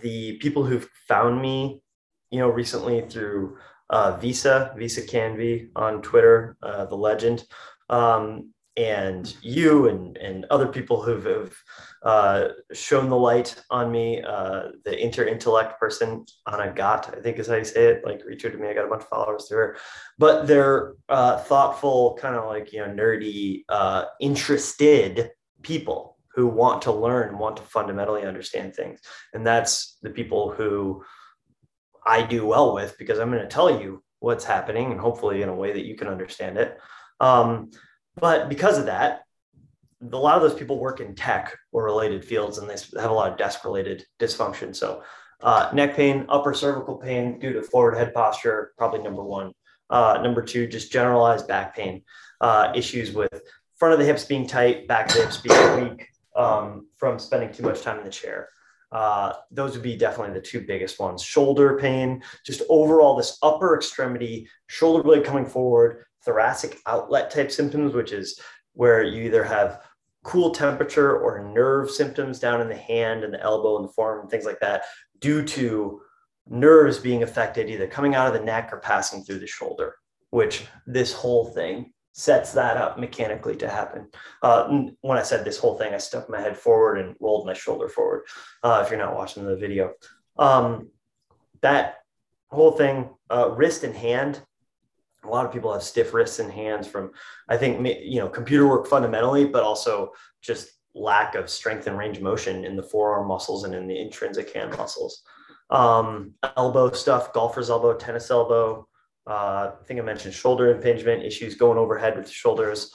the people who've found me, you know, recently through uh, Visa, Visakan V on Twitter, uh, the legend, um, and you and, and other people who've, who've uh, shown the light on me. Uh, the Interintellect person, Anna Gát, I think is how you say it, like retweeted me. I got a bunch of followers through her, but they're uh, thoughtful, kind of like, you know, nerdy, uh, interested people who want to learn want to fundamentally understand things. And that's the people who I do well with because I'm going to tell you what's happening and hopefully in a way that you can understand it. Um, but because of that, a lot of those people work in tech or related fields and they have a lot of desk related dysfunction. So, uh, neck pain, upper cervical pain due to forward head posture, probably number one. Uh, number two, just generalized back pain, uh, issues with front of the hips being tight, back of the hips being weak um, from spending too much time in the chair. Uh, those would be definitely the two biggest ones. Shoulder pain, just overall, this upper extremity, shoulder blade coming forward, thoracic outlet type symptoms, which is where you either have cool temperature or nerve symptoms down in the hand and the elbow and the forearm and things like that due to nerves being affected either coming out of the neck or passing through the shoulder which this whole thing sets that up mechanically to happen. Uh, when i said this whole thing i stuck my head forward and rolled my shoulder forward uh, if you're not watching the video. Um, that whole thing uh, wrist and hand a lot of people have stiff wrists and hands from i think you know computer work fundamentally but also just lack of strength and range of motion in the forearm muscles and in the intrinsic hand muscles. Um, elbow stuff golfer's elbow tennis elbow uh, i think i mentioned shoulder impingement issues going overhead with the shoulders.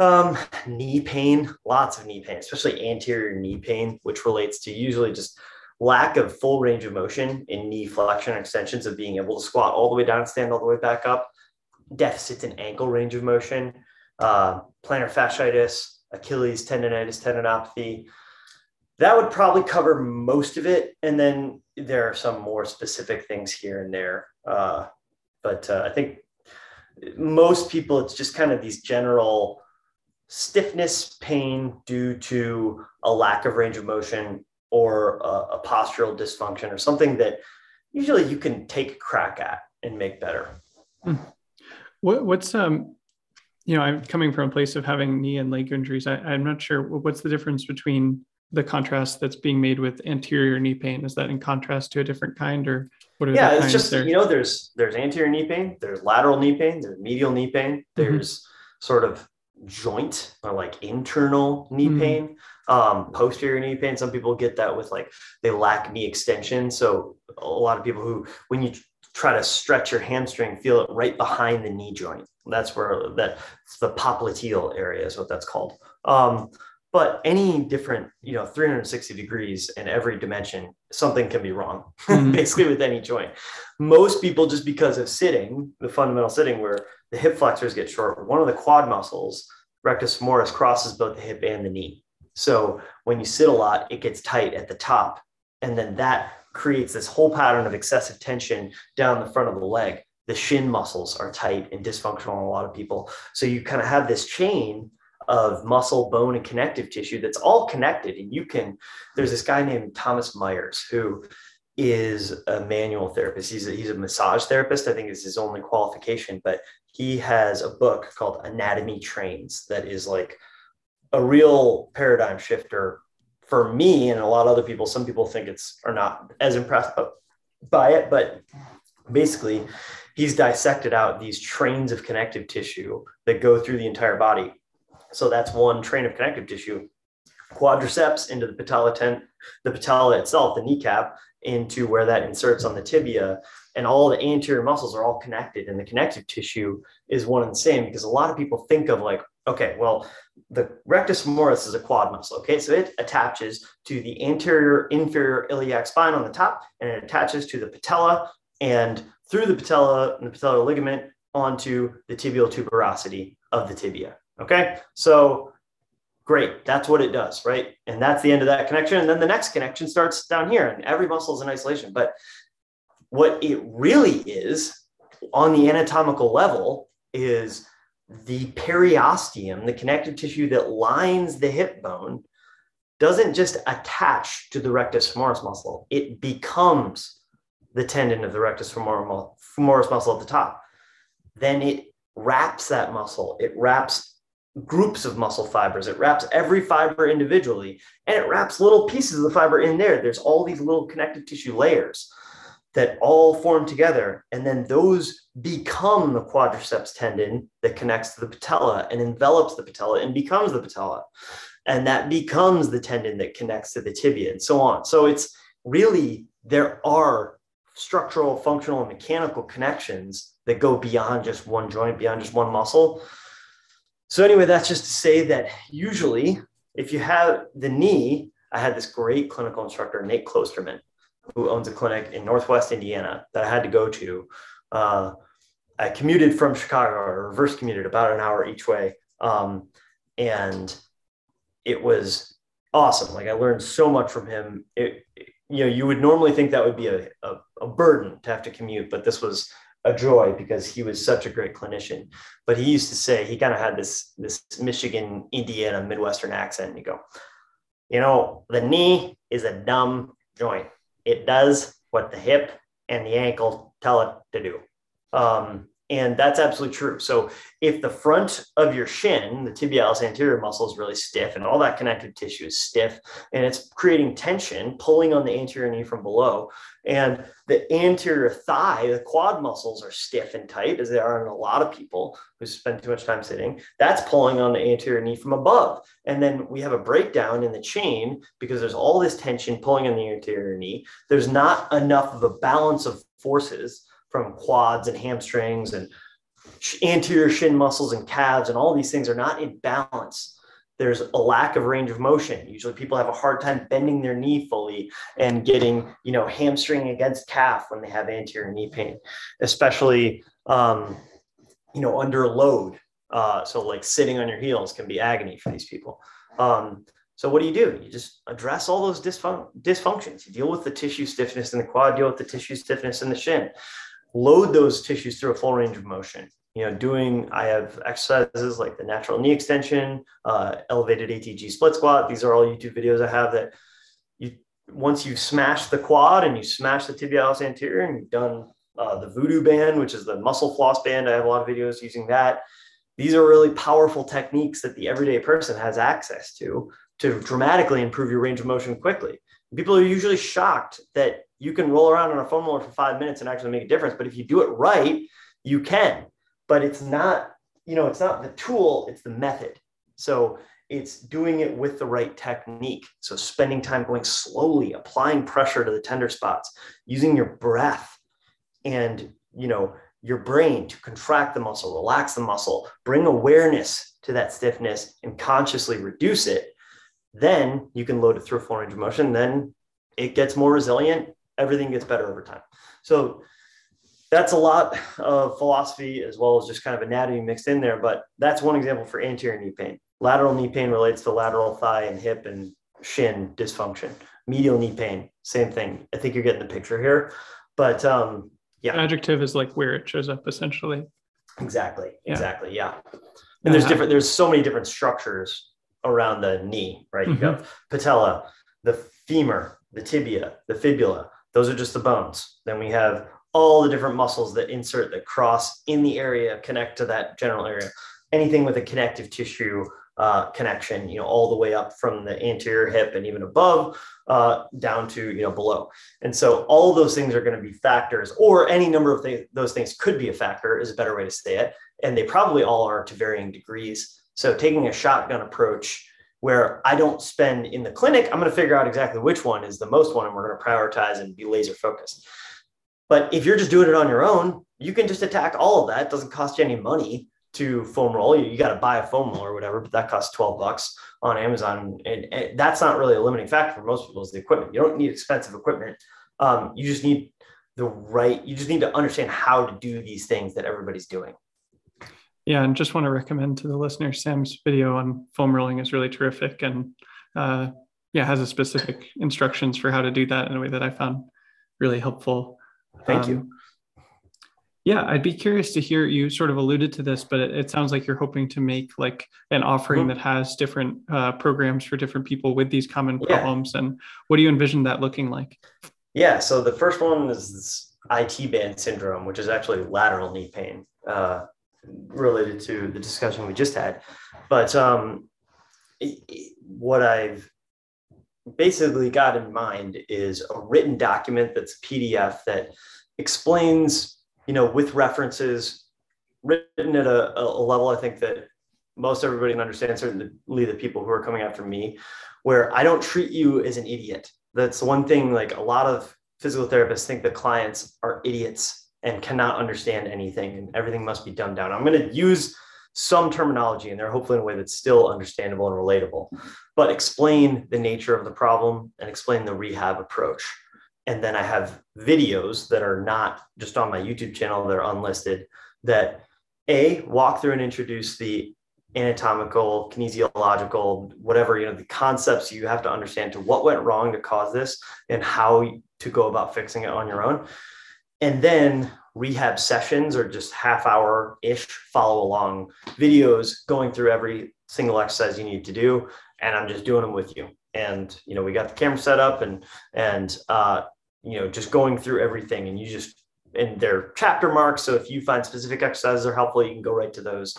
Um, knee pain lots of knee pain especially anterior knee pain which relates to usually just lack of full range of motion in knee flexion and extensions of being able to squat all the way down, and stand all the way back up, deficits in ankle range of motion, uh, plantar fasciitis, Achilles tendonitis, tendinopathy. That would probably cover most of it. And then there are some more specific things here and there. Uh, but uh, I think most people, it's just kind of these general stiffness pain due to a lack of range of motion or a, a postural dysfunction or something that usually you can take a crack at and make better.
Hmm. What, what's um, you know, I'm coming from a place of having knee and leg injuries. I, I'm not sure what's the difference between the contrast that's being made with anterior knee pain. Is that in contrast to a different kind, or what are the
yeah? It's just there? you know, there's there's anterior knee pain, there's lateral knee pain, there's medial knee pain, mm-hmm. there's mm-hmm. sort of joint or like internal knee mm-hmm. pain um, posterior knee pain. Some people get that with like they lack knee extension. So a lot of people who, when you try to stretch your hamstring, feel it right behind the knee joint. That's where that the popliteal area is what that's called. Um, but any different, you know, 360 degrees in every dimension, something can be wrong, (laughs) mm-hmm. basically with any joint. Most people, just because of sitting, the fundamental sitting where the hip flexors get short, one of the quad muscles rectus femoris crosses both the hip and the knee. So when you sit a lot, it gets tight at the top. And then that creates this whole pattern of excessive tension down the front of the leg. The shin muscles are tight and dysfunctional in a lot of people. So you kind of have this chain of muscle, bone, and connective tissue that's all connected. And you can, there's this guy named Thomas Myers who is a manual therapist. He's a, he's a massage therapist. I think is his only qualification, but he has a book called Anatomy Trains that is like a real paradigm shifter for me and a lot of other people. Some people think it's are not as impressed by it, but basically, he's dissected out these trains of connective tissue that go through the entire body. So that's one train of connective tissue quadriceps into the patella tent, the patella itself, the kneecap, into where that inserts on the tibia. And all the anterior muscles are all connected, and the connective tissue is one and the same because a lot of people think of like, okay, well, the rectus femoris is a quad muscle. Okay, so it attaches to the anterior inferior iliac spine on the top, and it attaches to the patella and through the patella and the patellar ligament onto the tibial tuberosity of the tibia. Okay, so Great. That's what it does, right? And that's the end of that connection. And then the next connection starts down here, and every muscle is in isolation. But what it really is on the anatomical level is the periosteum, the connective tissue that lines the hip bone, doesn't just attach to the rectus femoris muscle, it becomes the tendon of the rectus femoris muscle at the top. Then it wraps that muscle, it wraps groups of muscle fibers. It wraps every fiber individually and it wraps little pieces of the fiber in there. There's all these little connective tissue layers that all form together. And then those become the quadriceps tendon that connects to the patella and envelops the patella and becomes the patella. And that becomes the tendon that connects to the tibia and so on. So it's really, there are structural, functional, and mechanical connections that go beyond just one joint, beyond just one muscle so anyway, that's just to say that usually if you have the knee, I had this great clinical instructor, Nate Klosterman, who owns a clinic in Northwest Indiana that I had to go to. Uh, I commuted from Chicago or reverse commuted about an hour each way. Um, and it was awesome. Like I learned so much from him. It, you know, you would normally think that would be a, a, a burden to have to commute, but this was a joy because he was such a great clinician. But he used to say he kind of had this this Michigan, Indiana, Midwestern accent. And you go, you know, the knee is a dumb joint. It does what the hip and the ankle tell it to do. Um, and that's absolutely true. So if the front of your shin, the tibialis anterior muscle is really stiff and all that connective tissue is stiff and it's creating tension, pulling on the anterior knee from below, and the anterior thigh, the quad muscles are stiff and tight as they are in a lot of people who spend too much time sitting, that's pulling on the anterior knee from above. And then we have a breakdown in the chain because there's all this tension pulling on the anterior knee. There's not enough of a balance of forces from quads and hamstrings and anterior shin muscles and calves and all these things are not in balance. There's a lack of range of motion. Usually people have a hard time bending their knee fully and getting you know hamstring against calf when they have anterior knee pain especially um, you know under load. Uh, so like sitting on your heels can be agony for these people. Um, so what do you do? You just address all those dysfun- dysfunctions. You deal with the tissue stiffness in the quad, deal with the tissue stiffness in the shin load those tissues through a full range of motion. You know, doing, I have exercises like the natural knee extension, uh, elevated ATG split squat. These are all YouTube videos I have that you, once you smash the quad and you smash the tibialis anterior and you've done uh, the voodoo band, which is the muscle floss band. I have a lot of videos using that. These are really powerful techniques that the everyday person has access to to dramatically improve your range of motion quickly. People are usually shocked that you can roll around on a foam roller for five minutes and actually make a difference. But if you do it right, you can. But it's not, you know, it's not the tool, it's the method. So it's doing it with the right technique. So spending time going slowly, applying pressure to the tender spots, using your breath and, you know, your brain to contract the muscle, relax the muscle, bring awareness to that stiffness and consciously reduce it. Then you can load it through a full range of motion. Then it gets more resilient everything gets better over time. So that's a lot of philosophy as well as just kind of anatomy mixed in there. But that's one example for anterior knee pain. Lateral knee pain relates to lateral thigh and hip and shin dysfunction. Medial knee pain, same thing. I think you're getting the picture here. But um, yeah.
Adjective is like where it shows up essentially.
Exactly. Yeah. Exactly. Yeah. And there's different, there's so many different structures around the knee, right? Mm-hmm. You have patella, the femur, the tibia, the fibula. Those are just the bones. Then we have all the different muscles that insert that cross in the area, connect to that general area. Anything with a connective tissue uh, connection, you know, all the way up from the anterior hip and even above uh, down to, you know, below. And so all those things are going to be factors or any number of th- those things could be a factor is a better way to say it. And they probably all are to varying degrees. So taking a shotgun approach where I don't spend in the clinic, I'm going to figure out exactly which one is the most one and we're going to prioritize and be laser focused. But if you're just doing it on your own, you can just attack all of that. It doesn't cost you any money to foam roll. You, you got to buy a foam roll or whatever, but that costs 12 bucks on Amazon. And, and, that's not really a limiting factor for most people is the equipment. You don't need expensive equipment. Um, you just need the right, you just need to understand how to do these things that everybody's doing.
Yeah, and just want to recommend to the listeners Sam's video on foam rolling is really terrific and uh, yeah, has a specific instructions for how to do that in a way that I found really helpful.
Thank um, you.
Yeah, I'd be curious to hear you sort of alluded to this, but it, it sounds like you're hoping to make like an offering mm-hmm. that has different uh, programs for different people with these common problems. And what do you envision that looking like?
Yeah, so the first one is IT band syndrome, which is actually lateral knee pain. Uh, related to the discussion we just had. But um, what I've basically got in mind is a written document that's PDF that explains, you know, with references written at a, a level I think that most everybody can understand, certainly the people who are coming after me, where I don't treat you as an idiot. That's one thing, like a lot of physical therapists think that clients are idiots and cannot understand anything and everything must be dumbed down. I'm going to use some terminology in there, hopefully in a way that's still understandable and relatable, but explain the nature of the problem and explain the rehab approach. And then I have videos that are not just on my YouTube channel, they're unlisted, that A, walk through and introduce the anatomical, kinesiological, whatever, you know, the concepts you have to understand to what went wrong to cause this and how to go about fixing it on your own and then rehab sessions or just half hour ish follow along videos going through every single exercise you need to do. And i'm just doing them with you. And you know we got the camera set up and and uh, you know just going through everything. And you just and they're chapter marks. So if you find specific exercises are helpful you can go right to those.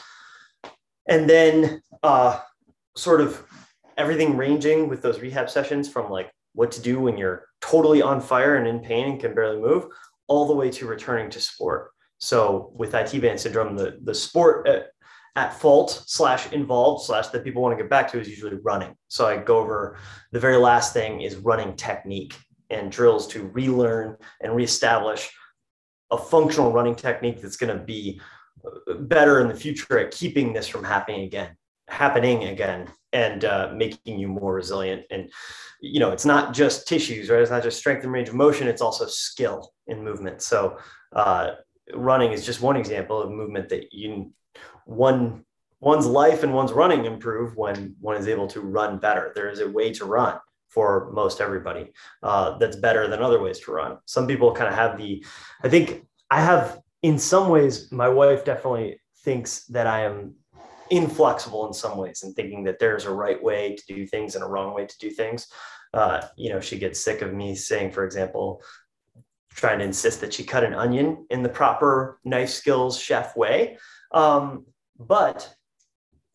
And then uh, sort of everything ranging with those rehab sessions from like what to do when you're totally on fire and in pain and can barely move all the way to returning to sport. So with IT band syndrome, the, the sport at, at fault slash involved slash that people want to get back to is usually running. So I go over the very last thing is running technique and drills to relearn and reestablish a functional running technique that's going to be uh, better in the future at keeping this from happening again happening again and uh, making you more resilient. And you know it's not just tissues right? It's not just strength and range of motion it's also skill in movement. So uh, running is just one example of movement that you one one's life and one's running improve when one is able to run better. There is a way to run for most everybody uh, that's better than other ways to run. Some people kind of have the i think i have in some ways my wife definitely thinks that i am inflexible in some ways and thinking that there's a right way to do things and a wrong way to do things. Uh, you know, she gets sick of me saying, for example, trying to insist that she cut an onion in the proper knife skills chef way. Um, but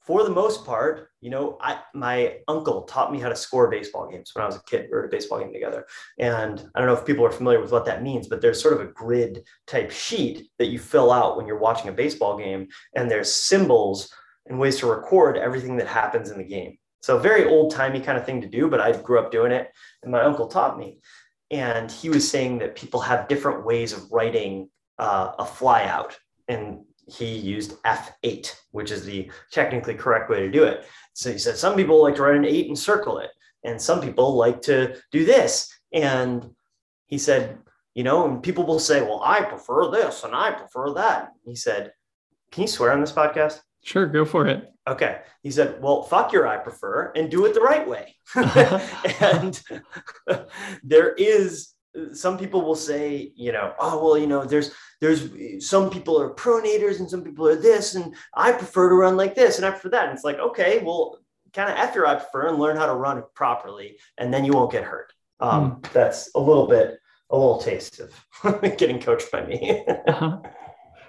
for the most part, you know, I, my uncle taught me how to score baseball games when I was a kid. We were at a baseball game together. And I don't know if people are familiar with what that means, but there's sort of a grid type sheet that you fill out when you're watching a baseball game. And there's symbols and ways to record everything that happens in the game. So very old timey kind of thing to do, but I grew up doing it and my uncle taught me. And he was saying that people have different ways of writing uh, a flyout. And he used F8, which is the technically correct way to do it. So he said, some people like to write an eight and circle it. And some people like to do this. And he said, you know, and people will say, well, I prefer this and I prefer that. He said, can you swear on this podcast?
Sure, go for it.
Okay. He said, well, fuck your I prefer and do it the right way. (laughs) and there is some people will say, you know, oh well, you know, there's there's some people are pronators and some people are this, and I prefer to run like this and I prefer that. And it's like, okay, well, kind of after I prefer and learn how to run it properly, and then you won't get hurt. Um, mm. That's a little bit, a little taste of (laughs) getting coached by me. uh-huh.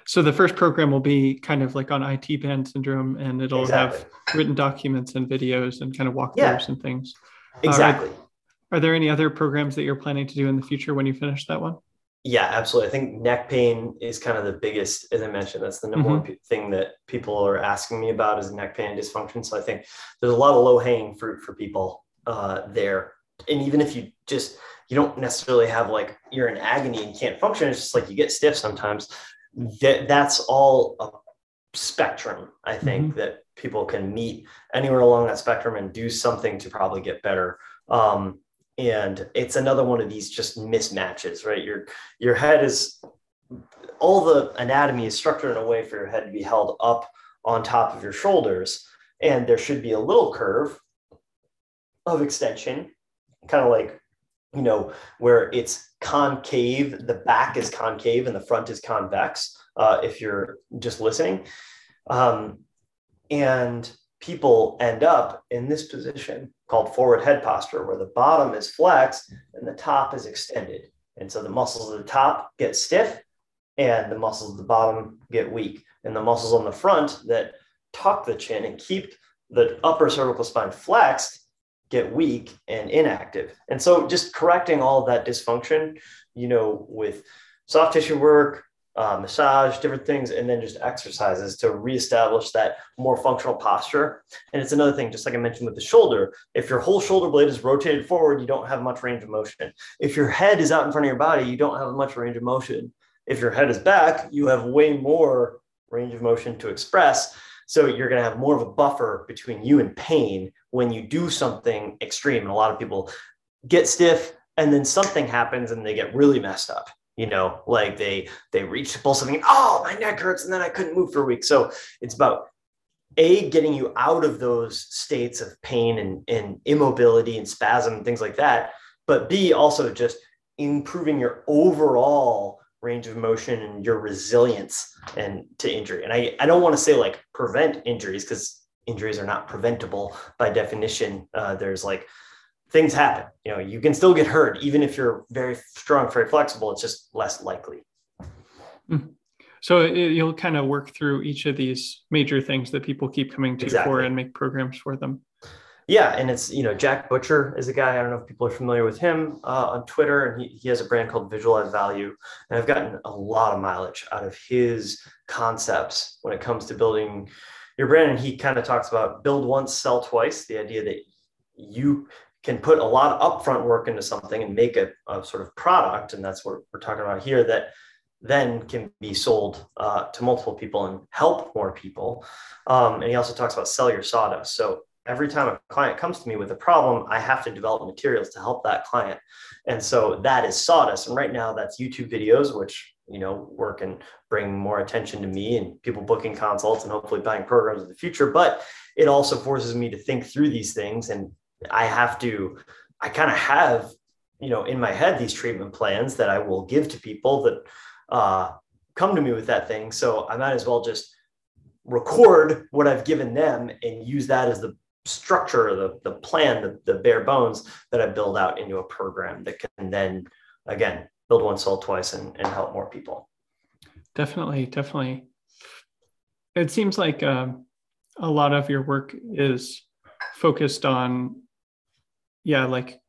So the first program will be kind of like on IT band syndrome, and it'll exactly. have written documents and videos and kind of walkthroughs yeah. and things.
Exactly.
Uh, are there any other programs that you're planning to do in the future when you finish that one?
Yeah, absolutely. I think neck pain is kind of the biggest, as I mentioned, that's the number mm-hmm. one thing that people are asking me about is neck pain and dysfunction. So I think there's a lot of low hanging fruit for people uh, there. And even if you just, you don't necessarily have like, you're in agony and can't function, it's just like you get stiff sometimes. That, that's all a spectrum, I think, mm-hmm. that people can meet anywhere along that spectrum and do something to probably get better. Um, and it's another one of these just mismatches right your your head is all the anatomy is structured in a way for your head to be held up on top of your shoulders and there should be a little curve of extension kind of like you know where it's concave the back is concave and the front is convex uh, if you're just listening um, and people end up in this position called forward head posture, where the bottom is flexed and the top is extended. And so the muscles at the top get stiff and the muscles at the bottom get weak. And the muscles on the front that tuck the chin and keep the upper cervical spine flexed get weak and inactive. And so just correcting all that dysfunction, you know, with soft tissue work, uh, massage, different things, and then just exercises to reestablish that more functional posture. And it's another thing, just like I mentioned with the shoulder, if your whole shoulder blade is rotated forward, you don't have much range of motion. If your head is out in front of your body, you don't have much range of motion. If your head is back, you have way more range of motion to express. So you're going to have more of a buffer between you and pain when you do something extreme. And a lot of people get stiff and then something happens and they get really messed up you know like they they reach to pull something oh my neck hurts and then i couldn't move for a week so it's about a getting you out of those states of pain and, and immobility and spasm and things like that but b also just improving your overall range of motion and your resilience and to injury and i, I don't want to say like prevent injuries because injuries are not preventable by definition uh, there's like things happen. You know, you can still get hurt even if you're very strong, very flexible. It's just less likely.
Hmm. So you'll kind of work through each of these major things that people keep coming to exactly. for and make programs for them.
Yeah, and it's you know Jack Butcher is a guy I don't know if people are familiar with him uh, on Twitter, and he, he has a brand called Visualize Value, and I've gotten a lot of mileage out of his concepts when it comes to building your brand. And he kind of talks about build once, sell twice, the idea that you can put a lot of upfront work into something and make a, a sort of product, and that's what we're talking about here, that then can be sold uh, to multiple people and help more people. Um, and he also talks about sell your sawdust. So every time a client comes to me with a problem, I have to develop materials to help that client. And so that is sawdust. And right now that's YouTube videos, which you know work and bring more attention to me and people booking consults and hopefully buying programs in the future. But it also forces me to think through these things and I have to, I kind of have, you know, in my head these treatment plans that I will give to people that uh, come to me with that thing. So I might as well just record what I've given them and use that as the structure, the, the plan, the, the bare bones that I build out into a program that can then, again, build one soul twice and, and help more people.
Definitely, definitely. It seems like um, a lot of your work is focused on yeah like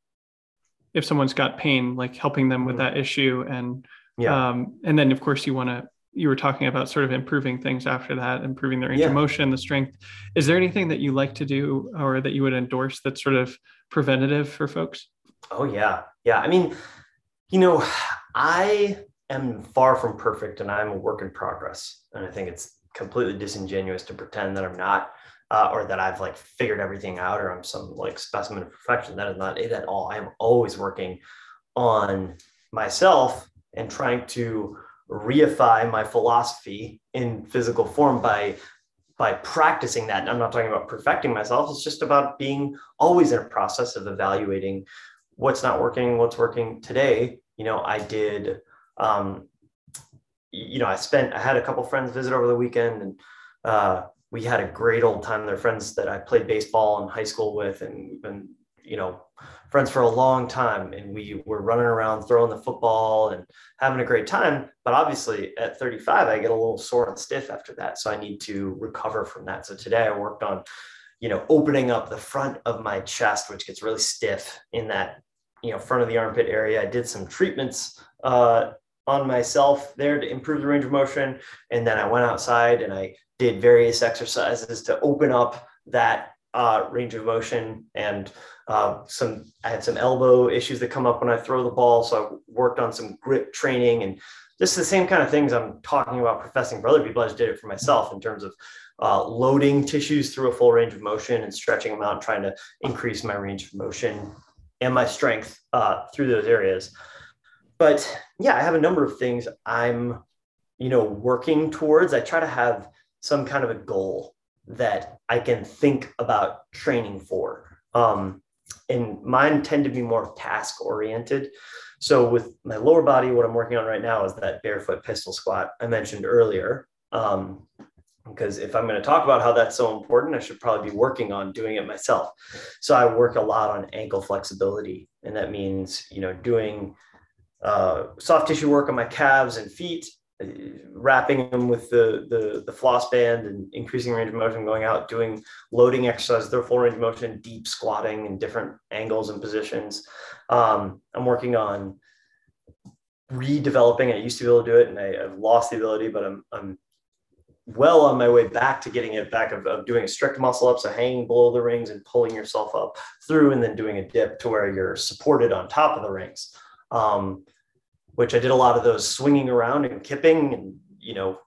if someone's got pain like helping them with mm-hmm. that issue and yeah. um and then of course you want to you were talking about sort of improving things after that improving their range yeah. of motion the strength is there anything that you like to do or that you would endorse that's sort of preventative for folks
oh yeah yeah i mean you know i am far from perfect and i'm a work in progress and i think it's completely disingenuous to pretend that i'm not uh, or that I've like figured everything out or I'm some like specimen of perfection. That is not it at all. I am always working on myself and trying to reify my philosophy in physical form by by practicing that. And I'm not talking about perfecting myself. It's just about being always in a process of evaluating what's not working, what's working today. You know, I did, um, you know, I spent, I had a couple friends visit over the weekend and uh, we had a great old time. They're friends that I played baseball in high school with and we've been, you know, friends for a long time and we were running around throwing the football and having a great time but obviously at 35 i get a little sore and stiff after that so i need to recover from that. So today i worked on you know opening up the front of my chest which gets really stiff in that you know front of the armpit area. I did some treatments uh, on myself there to improve the range of motion and then i went outside and i did various exercises to open up that uh, range of motion and uh, some I had some elbow issues that come up when I throw the ball, so I worked on some grip training and just the same kind of things I'm talking about professing for other people. I just did it for myself in terms of uh, loading tissues through a full range of motion and stretching them out, and trying to increase my range of motion and my strength uh, through those areas. But yeah, I have a number of things I'm, you know, working towards. I try to have some kind of a goal that I can think about training for. Um, and mine tend to be more task oriented. So with my lower body, what I'm working on right now is that barefoot pistol squat I mentioned earlier. Um, because if I'm going to talk about how that's so important, I should probably be working on doing it myself. So I work a lot on ankle flexibility, and that means you know doing uh, soft tissue work on my calves and feet, wrapping them with the, the, the floss band and increasing range of motion, going out, doing loading exercises, their full range of motion, deep squatting in different angles and positions. Um, I'm working on redeveloping. I used to be able to do it and I, have lost the ability, but I'm, I'm well on my way back to getting it back of, of doing a strict muscle up. So hanging below the rings and pulling yourself up through and then doing a dip to where you're supported on top of the rings. Um, which I did a lot of those swinging around and kipping and, you know,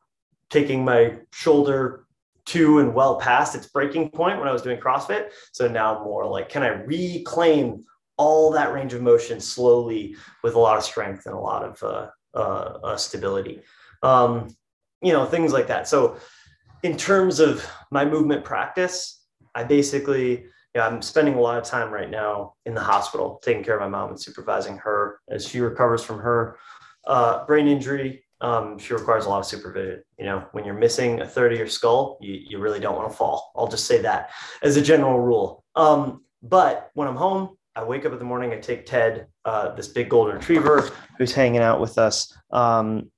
taking my shoulder to and well past its breaking point when I was doing CrossFit. So now more like, can I reclaim all that range of motion slowly with a lot of strength and a lot of uh, uh, uh, stability? Um, you know, things like that. So, in terms of my movement practice, I basically yeah, I'm spending a lot of time right now in the hospital taking care of my mom and supervising her as she recovers from her uh, brain injury. Um, she requires a lot of supervision. You know, when you're missing a third of your skull, you, you really don't want to fall. I'll just say that as a general rule. Um, but when I'm home, I wake up in the morning, I take Ted, uh, this big golden retriever who's hanging out with us. Um,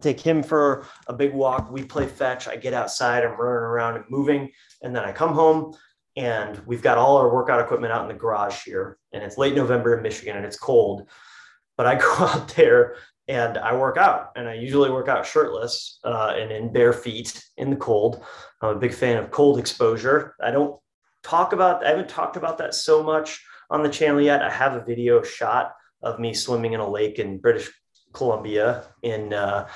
take him for a big walk. We play fetch. I get outside, I'm running around and moving. And then I come home and we've got all our workout equipment out in the garage here and it's late november in michigan and it's cold. But i (laughs) go out there and i work out and i usually work out shirtless uh, and in bare feet in the cold. I'm a big fan of cold exposure. I don't talk about i haven't talked about that so much on the channel yet. I have a video shot of me swimming in a lake in british columbia in uh,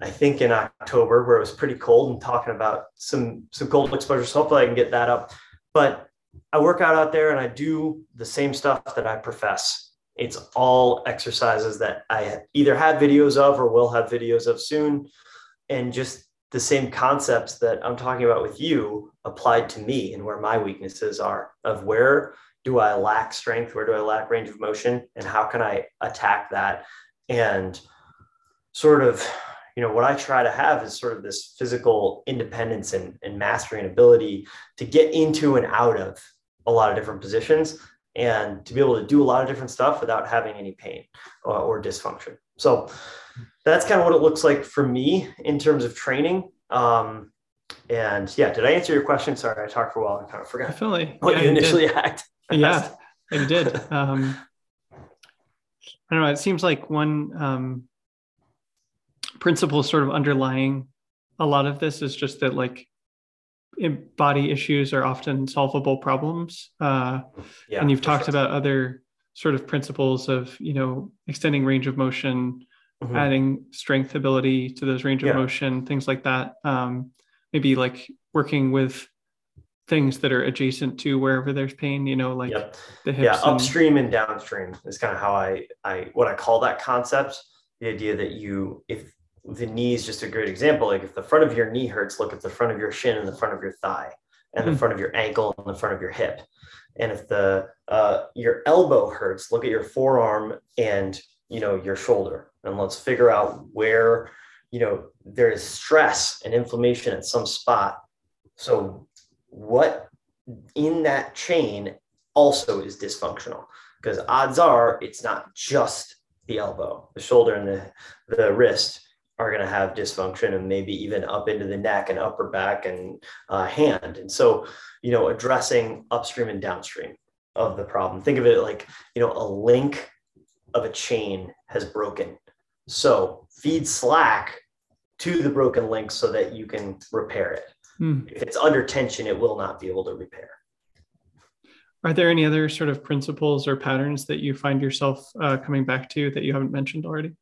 I think in October where it was pretty cold and talking about some some cold exposure. So hopefully I can get that up but I work out out there and I do the same stuff that I profess. It's all exercises that I either have videos of or will have videos of soon. And just the same concepts that I'm talking about with you applied to me and where my weaknesses are of where do I lack strength? Where do I lack range of motion? And how can I attack that? And sort of you know what i try to have is sort of this physical independence and, and mastery and ability to get into and out of a lot of different positions and to be able to do a lot of different stuff without having any pain or, or dysfunction. So that's kind of what it looks like for me in terms of training. Um, and yeah did i answer your question? Sorry i talked for a while and kind of forgot
Definitely.
what
yeah,
you initially (laughs)
did.
act
yeah you did. Um, i don't know it seems like one um, principle sort of underlying a lot of this is just that like body issues are often solvable problems uh, yeah, and you've talked sure. about other sort of principles of you know extending range of motion mm-hmm. adding strength ability to those range of yeah. motion things like that um, maybe like working with things that are adjacent to wherever there's pain you know like
the hips yeah upstream and, and downstream is kind of how i i what i call that concept the idea that you, if the knee is just a great example, like if the front of your knee hurts, look at the front of your shin and the front of your thigh and mm-hmm. the hmm. front of your ankle and the front of your hip. And if the uh, your elbow hurts, look at your forearm and you know your shoulder, and let's figure out where you know there is stress and inflammation at some spot. So what in that chain also is dysfunctional because odds are it's not just the elbow, the shoulder, and the the wrist are going to have dysfunction and maybe even up into the neck and upper back and uh, hand. And so, you know, addressing upstream and downstream of the problem. Think of it like, you know, a link of a chain has broken. So feed slack to the broken link so that you can repair it. Hmm. If it's under tension, it will not be able to repair.
Are there any other sort of principles or patterns that you find yourself uh, coming back to that you haven't mentioned already?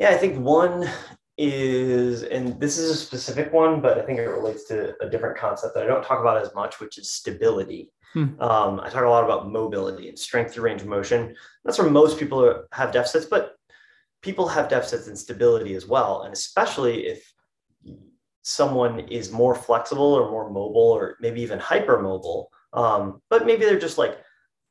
Yeah, I think one is, and this is a specific one, but I think it relates to a different concept that I don't talk about as much, which is stability. Hmm. Um, I talk a lot about mobility and strength through range of motion. That's where most people have deficits, but people have deficits in stability as well. And especially if someone is more flexible or more mobile or maybe even hypermobile, um, but maybe they're just like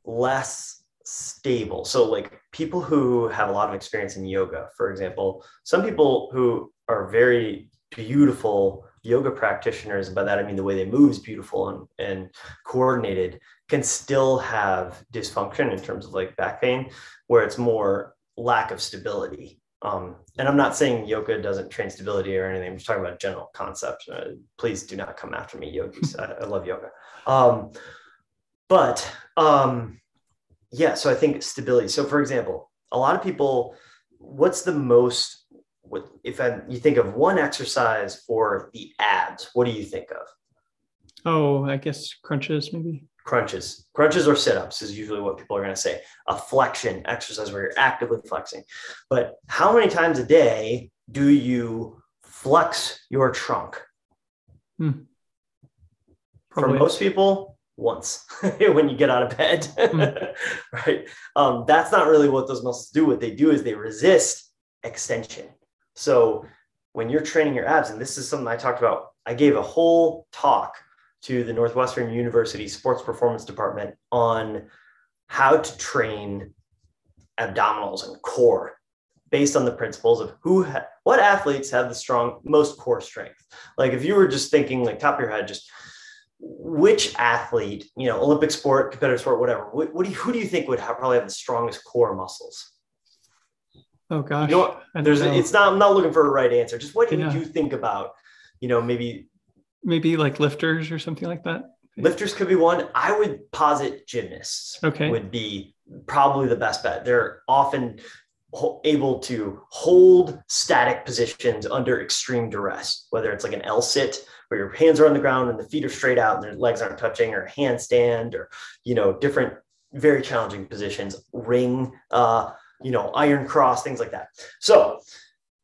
less stable. So, like people who have a lot of experience in yoga, for example, some people who are very beautiful yoga practitioners, by that I mean the way they move is beautiful and, and coordinated, can still have dysfunction in terms of like back pain, where it's more lack of stability. Um, and I'm not saying yoga doesn't train stability or anything. I'm just talking about general concept. Uh, please do not come after me, yogis. I, I love yoga. Um, but um, yeah, so I think stability. So for example, a lot of people, what's the most what if I, you think of one exercise for the abs, what do you think of?
Oh, I guess crunches maybe.
Crunches, crunches or sit-ups is usually what people are going to say. A flexion exercise where you're actively flexing. But how many times a day do you flex your trunk? Hmm. For most people, once (laughs) when you get out of bed, mm. (laughs) right? Um, that's not really what those muscles do. What they do is they resist extension. So when you're training your abs, and this is something I talked about, I gave a whole talk to the Northwestern University Sports Performance Department on how to train abdominals and core based on the principles of who ha- what athletes have the strong most core strength like if you were just thinking like top of your head just which athlete, you know, Olympic sport, competitive sport, whatever, what, what do you, who do you think would have, probably have the strongest core muscles?
Oh gosh,
you know there's know. it's not. I'm not looking for a right answer. Just what do yeah. you think about? You know, maybe
maybe like lifters or something like that.
Lifters could be one. I would posit gymnasts.
Okay,
would be probably the best bet. They're often able to hold static positions under extreme duress, whether it's like an L sit where your hands are on the ground and the feet are straight out and their legs aren't touching, or handstand, or you know different very challenging positions, ring, uh, you know, iron cross, things like that. So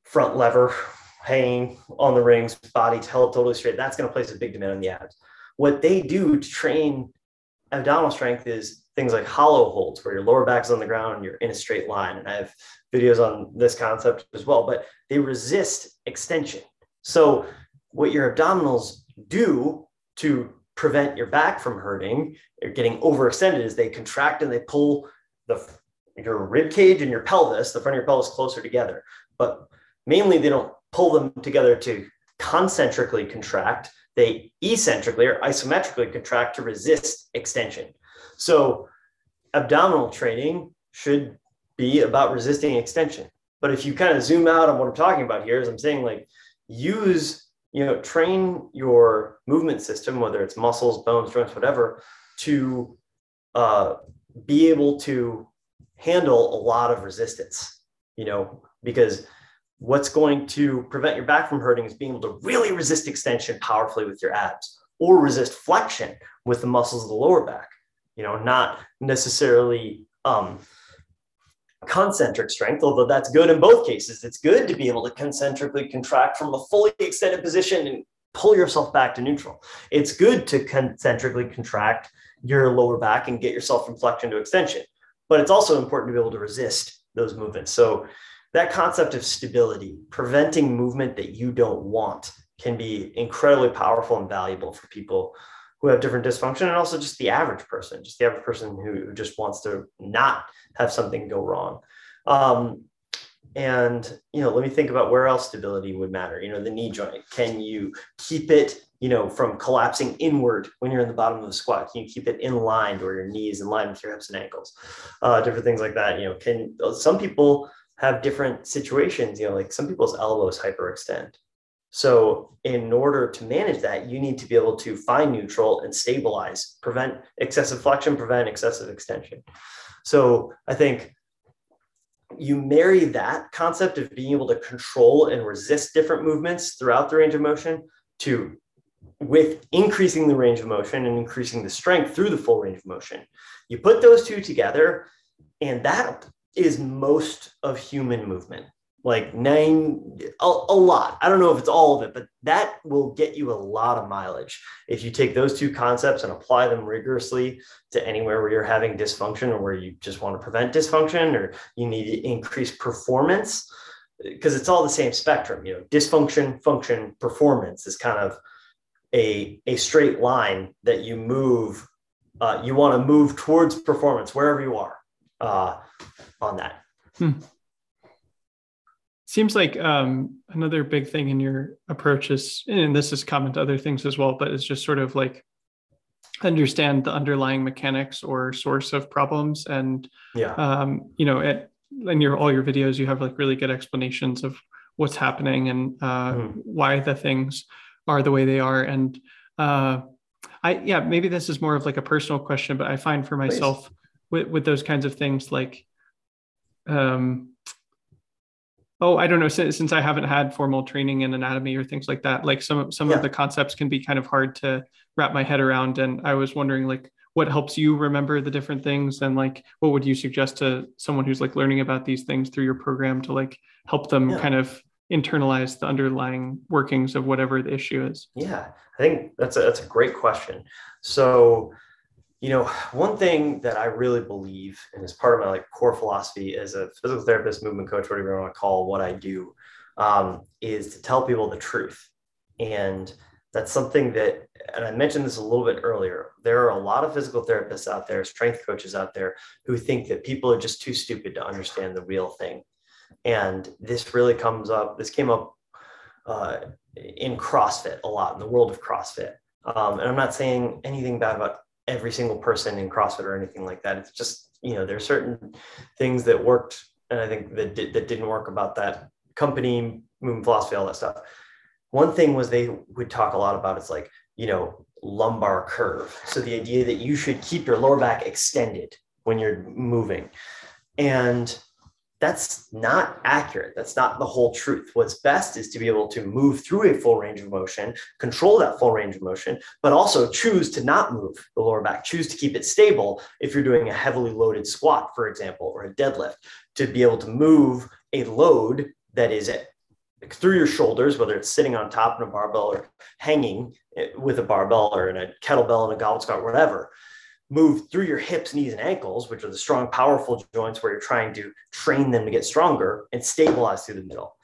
front lever, hanging on the rings, body held totally straight. That's going to place a big demand on the abs. What they do to train abdominal strength is things like hollow holds, where your lower back is on the ground and you're in a straight line. And I have videos on this concept as well, but they resist extension. So what your abdominals do to prevent your back from hurting or getting overextended is they contract and they pull the your rib cage and your pelvis, the front of your pelvis closer together. But mainly they don't pull them together to concentrically contract. They eccentrically or isometrically contract to resist extension. So abdominal training should be about resisting extension. But if you kind of zoom out on what I'm talking about here, is I'm saying like use you know, train your movement system, whether it's muscles, bones, joints, whatever, to uh, be able to handle a lot of resistance, you know, because what's going to prevent your back from hurting is being able to really resist extension powerfully with your abs or resist flexion with the muscles of the lower back, you know, not necessarily um, concentric strength, although that's good in both cases. It's good to be able to concentrically contract from a fully extended position and pull yourself back to neutral. It's good to concentrically contract your lower back and get yourself from flexion to extension. But it's also important to be able to resist those movements. So that concept of stability, preventing movement that you don't want, can be incredibly powerful and valuable for people who have different dysfunction and also just the average person, just the average person who just wants to not have something go wrong. Um, and you know, let me think about where else stability would matter. You know, the knee joint. Can you keep it, you know, from collapsing inward when you're in the bottom of the squat? Can you keep it in line or your knees in line with your hips and ankles? Uh, different things like that. You know, can some people have different situations? You know, like some people's elbows hyperextend. So, in order to manage that, you need to be able to find neutral and stabilize, prevent excessive flexion, prevent excessive extension. So, I think you marry that concept of being able to control and resist different movements throughout the range of motion to with increasing the range of motion and increasing the strength through the full range of motion. You put those two together, and that is most of human movement like nine a, a, lot. I don't know if it's all of it but that will get you a lot of mileage if you take those two concepts and apply them rigorously to anywhere where you're having dysfunction or where you just want to prevent dysfunction or you need to increase performance. Because it's all the same spectrum you know dysfunction function performance is kind of a, a straight line that you move uh, you want to move towards performance wherever you are uh, on that. Hmm
seems like um, another big thing in your approach is and this is common to other things as well but it's just sort of like understand the underlying mechanics or source of problems and
yeah.
um, you know it, in your all your videos you have like really good explanations of what's happening and uh, mm. why the things are the way they are. And uh, i yeah maybe this is more of like a personal question but i find for myself with, with those kinds of things like um oh i don't know since, since i haven't had formal training in anatomy or things like that like some some yeah. of the concepts can be kind of hard to wrap my head around and i was wondering like what helps you remember the different things and like what would you suggest to someone who's like learning about these things through your program to like help them yeah. kind of internalize the underlying workings of whatever the issue is
yeah i think that's a that's a great question so you know, one thing that I really believe, and as part of my like core philosophy as a physical therapist, movement coach, whatever you want to call what I do, um, is to tell people the truth. And that's something that, and I mentioned this a little bit earlier. There are a lot of physical therapists out there, strength coaches out there, who think that people are just too stupid to understand the real thing. And this really comes up. This came up uh, in CrossFit a lot in the world of CrossFit. Um, and I'm not saying anything bad about every single person in CrossFit or anything like that. It's just, you know, there's certain things that worked and I think that, did, that didn't work about that company, movement philosophy, all that stuff. One thing was they would talk a lot about it's like, you know, lumbar curve. So the idea that you should keep your lower back extended when you're moving. And that's not accurate. That's not the whole truth. What's best is to be able to move through a full range of motion, control that full range of motion, but also choose to not move the lower back, choose to keep it stable if you're doing a heavily loaded squat, for example, or a deadlift, to be able to move a load that is through your shoulders, whether it's sitting on top of a barbell or hanging eh, with a barbell or in a kettlebell and a goblet squat, whatever move through your hips, knees, and ankles, which are the strong, powerful joints where you're trying to train them to get stronger and stabilize through the middle.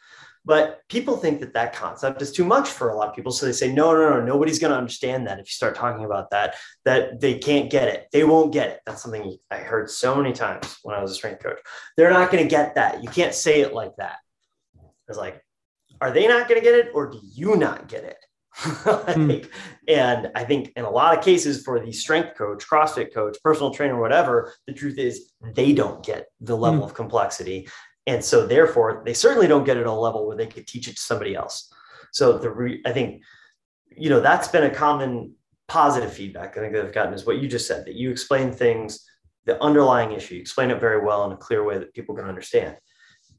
But people think that that concept is too much for a lot of people. So they say, no, no, no, nobody's going to understand that if you start talking about that, that they can't get it. They won't get it. That's something I heard so many times when I was a strength coach. They're not going to get that. You can't say it like that. It's like, are they not going to get it or do you not get it? (laughs) like, hmm. And I think in a lot of cases for the strength coach, CrossFit coach, personal trainer, whatever, the truth is they don't get the level mm. of complexity. And so therefore they certainly don't get it at a level where they could teach it to somebody else. So the re- I think, you know, that's been a common positive feedback I think that I've gotten is what you just said, that you explain things, the underlying issue, you explain it very well in a clear way that people can understand.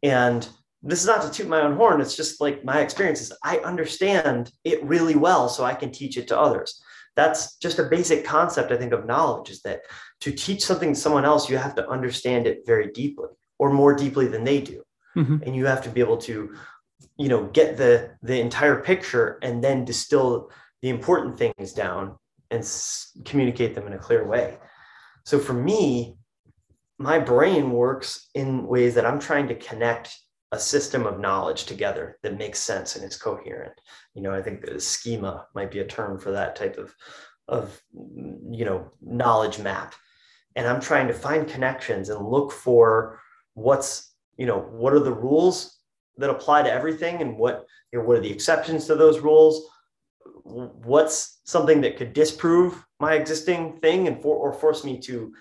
And this is not to toot my own horn. It's just like my experiences. I understand it really well, so I can teach it to others. That's just a basic concept, I think, of knowledge is that to teach something to someone else, you have to understand it very deeply or more deeply than they do. Mm-hmm. And you have to be able to, you know, get the the entire picture and then distill the important things down and s- communicate them in a clear way. So for me, my brain works in ways that I'm trying to connect a system of knowledge together that makes sense and is coherent. You know, I think the schema might be a term for that type of, of you know, knowledge map. And I'm trying to find connections and look for what's, you know, what are the rules that apply to everything and what, you know, what are the exceptions to those rules? What's something that could disprove my existing thing and for, or force me to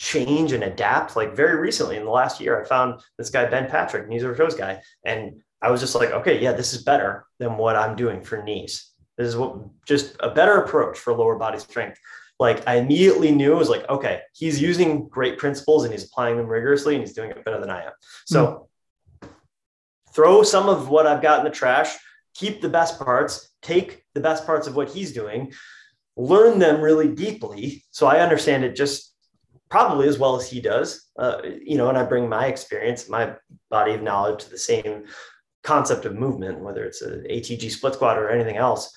change and adapt. Like very recently in the last year, I found this guy, Ben Patrick, knees over toes guy. And I was just like, okay, yeah, this is better than what I'm doing for knees. This is what just a better approach for lower body strength. Like I immediately knew it was like, okay, he's using great principles and he's applying them rigorously and he's doing it better than I am. So mm-hmm. throw some of what I've got in the trash, keep the best parts, take the best parts of what he's doing, learn them really deeply. So I understand it just probably as well as he does. Uh, you know, and I bring my experience, my body of knowledge to the same concept of movement, whether it's a ATG split squat or anything else,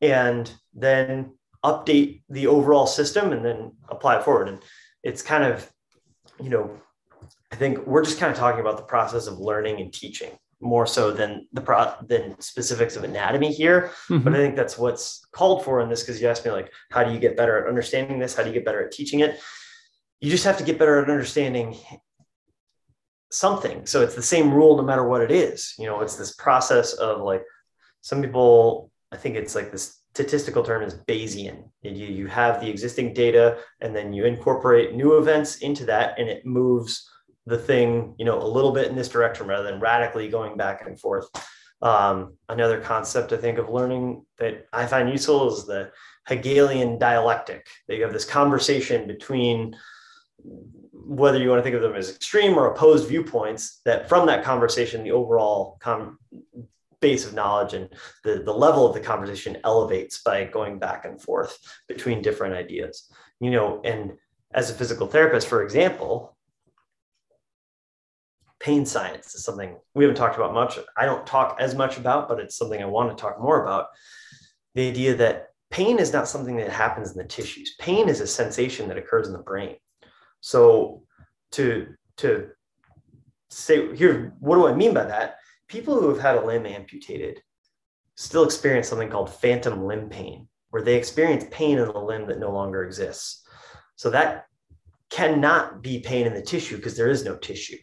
and then update the overall system and then apply it forward. And it's kind of, you know, I think we're just kind of talking about the process of learning and teaching more so than the pro than specifics of anatomy here. Mm-hmm. But I think that's what's called for in this because you asked me like, how do you get better at understanding this? How do you get better at teaching it? You just have to get better at understanding something. So it's the same rule no matter what it is. You know, it's this process of like some people, I think it's like this statistical term is Bayesian. You, you have the existing data and then you incorporate new events into that and it moves the thing, you know, a little bit in this direction rather than radically going back and forth. Um, another concept I think of learning that I find useful is the Hegelian dialectic. That you have this conversation between whether you want to think of them as extreme or opposed viewpoints, that from that conversation, the overall com- base of knowledge and the, the level of the conversation elevates by going back and forth between different ideas. You know, and as a physical therapist, for example, pain science is something we haven't talked about much. I don't talk as much about, but it's something I want to talk more about. The idea that pain is not something that happens in the tissues. Pain is a sensation that occurs in the brain. So to to say here, what do I mean by that? People who have had a limb amputated still experience something called phantom limb pain, where they experience pain in the limb that no longer exists. So that cannot be pain in the tissue because there is no tissue.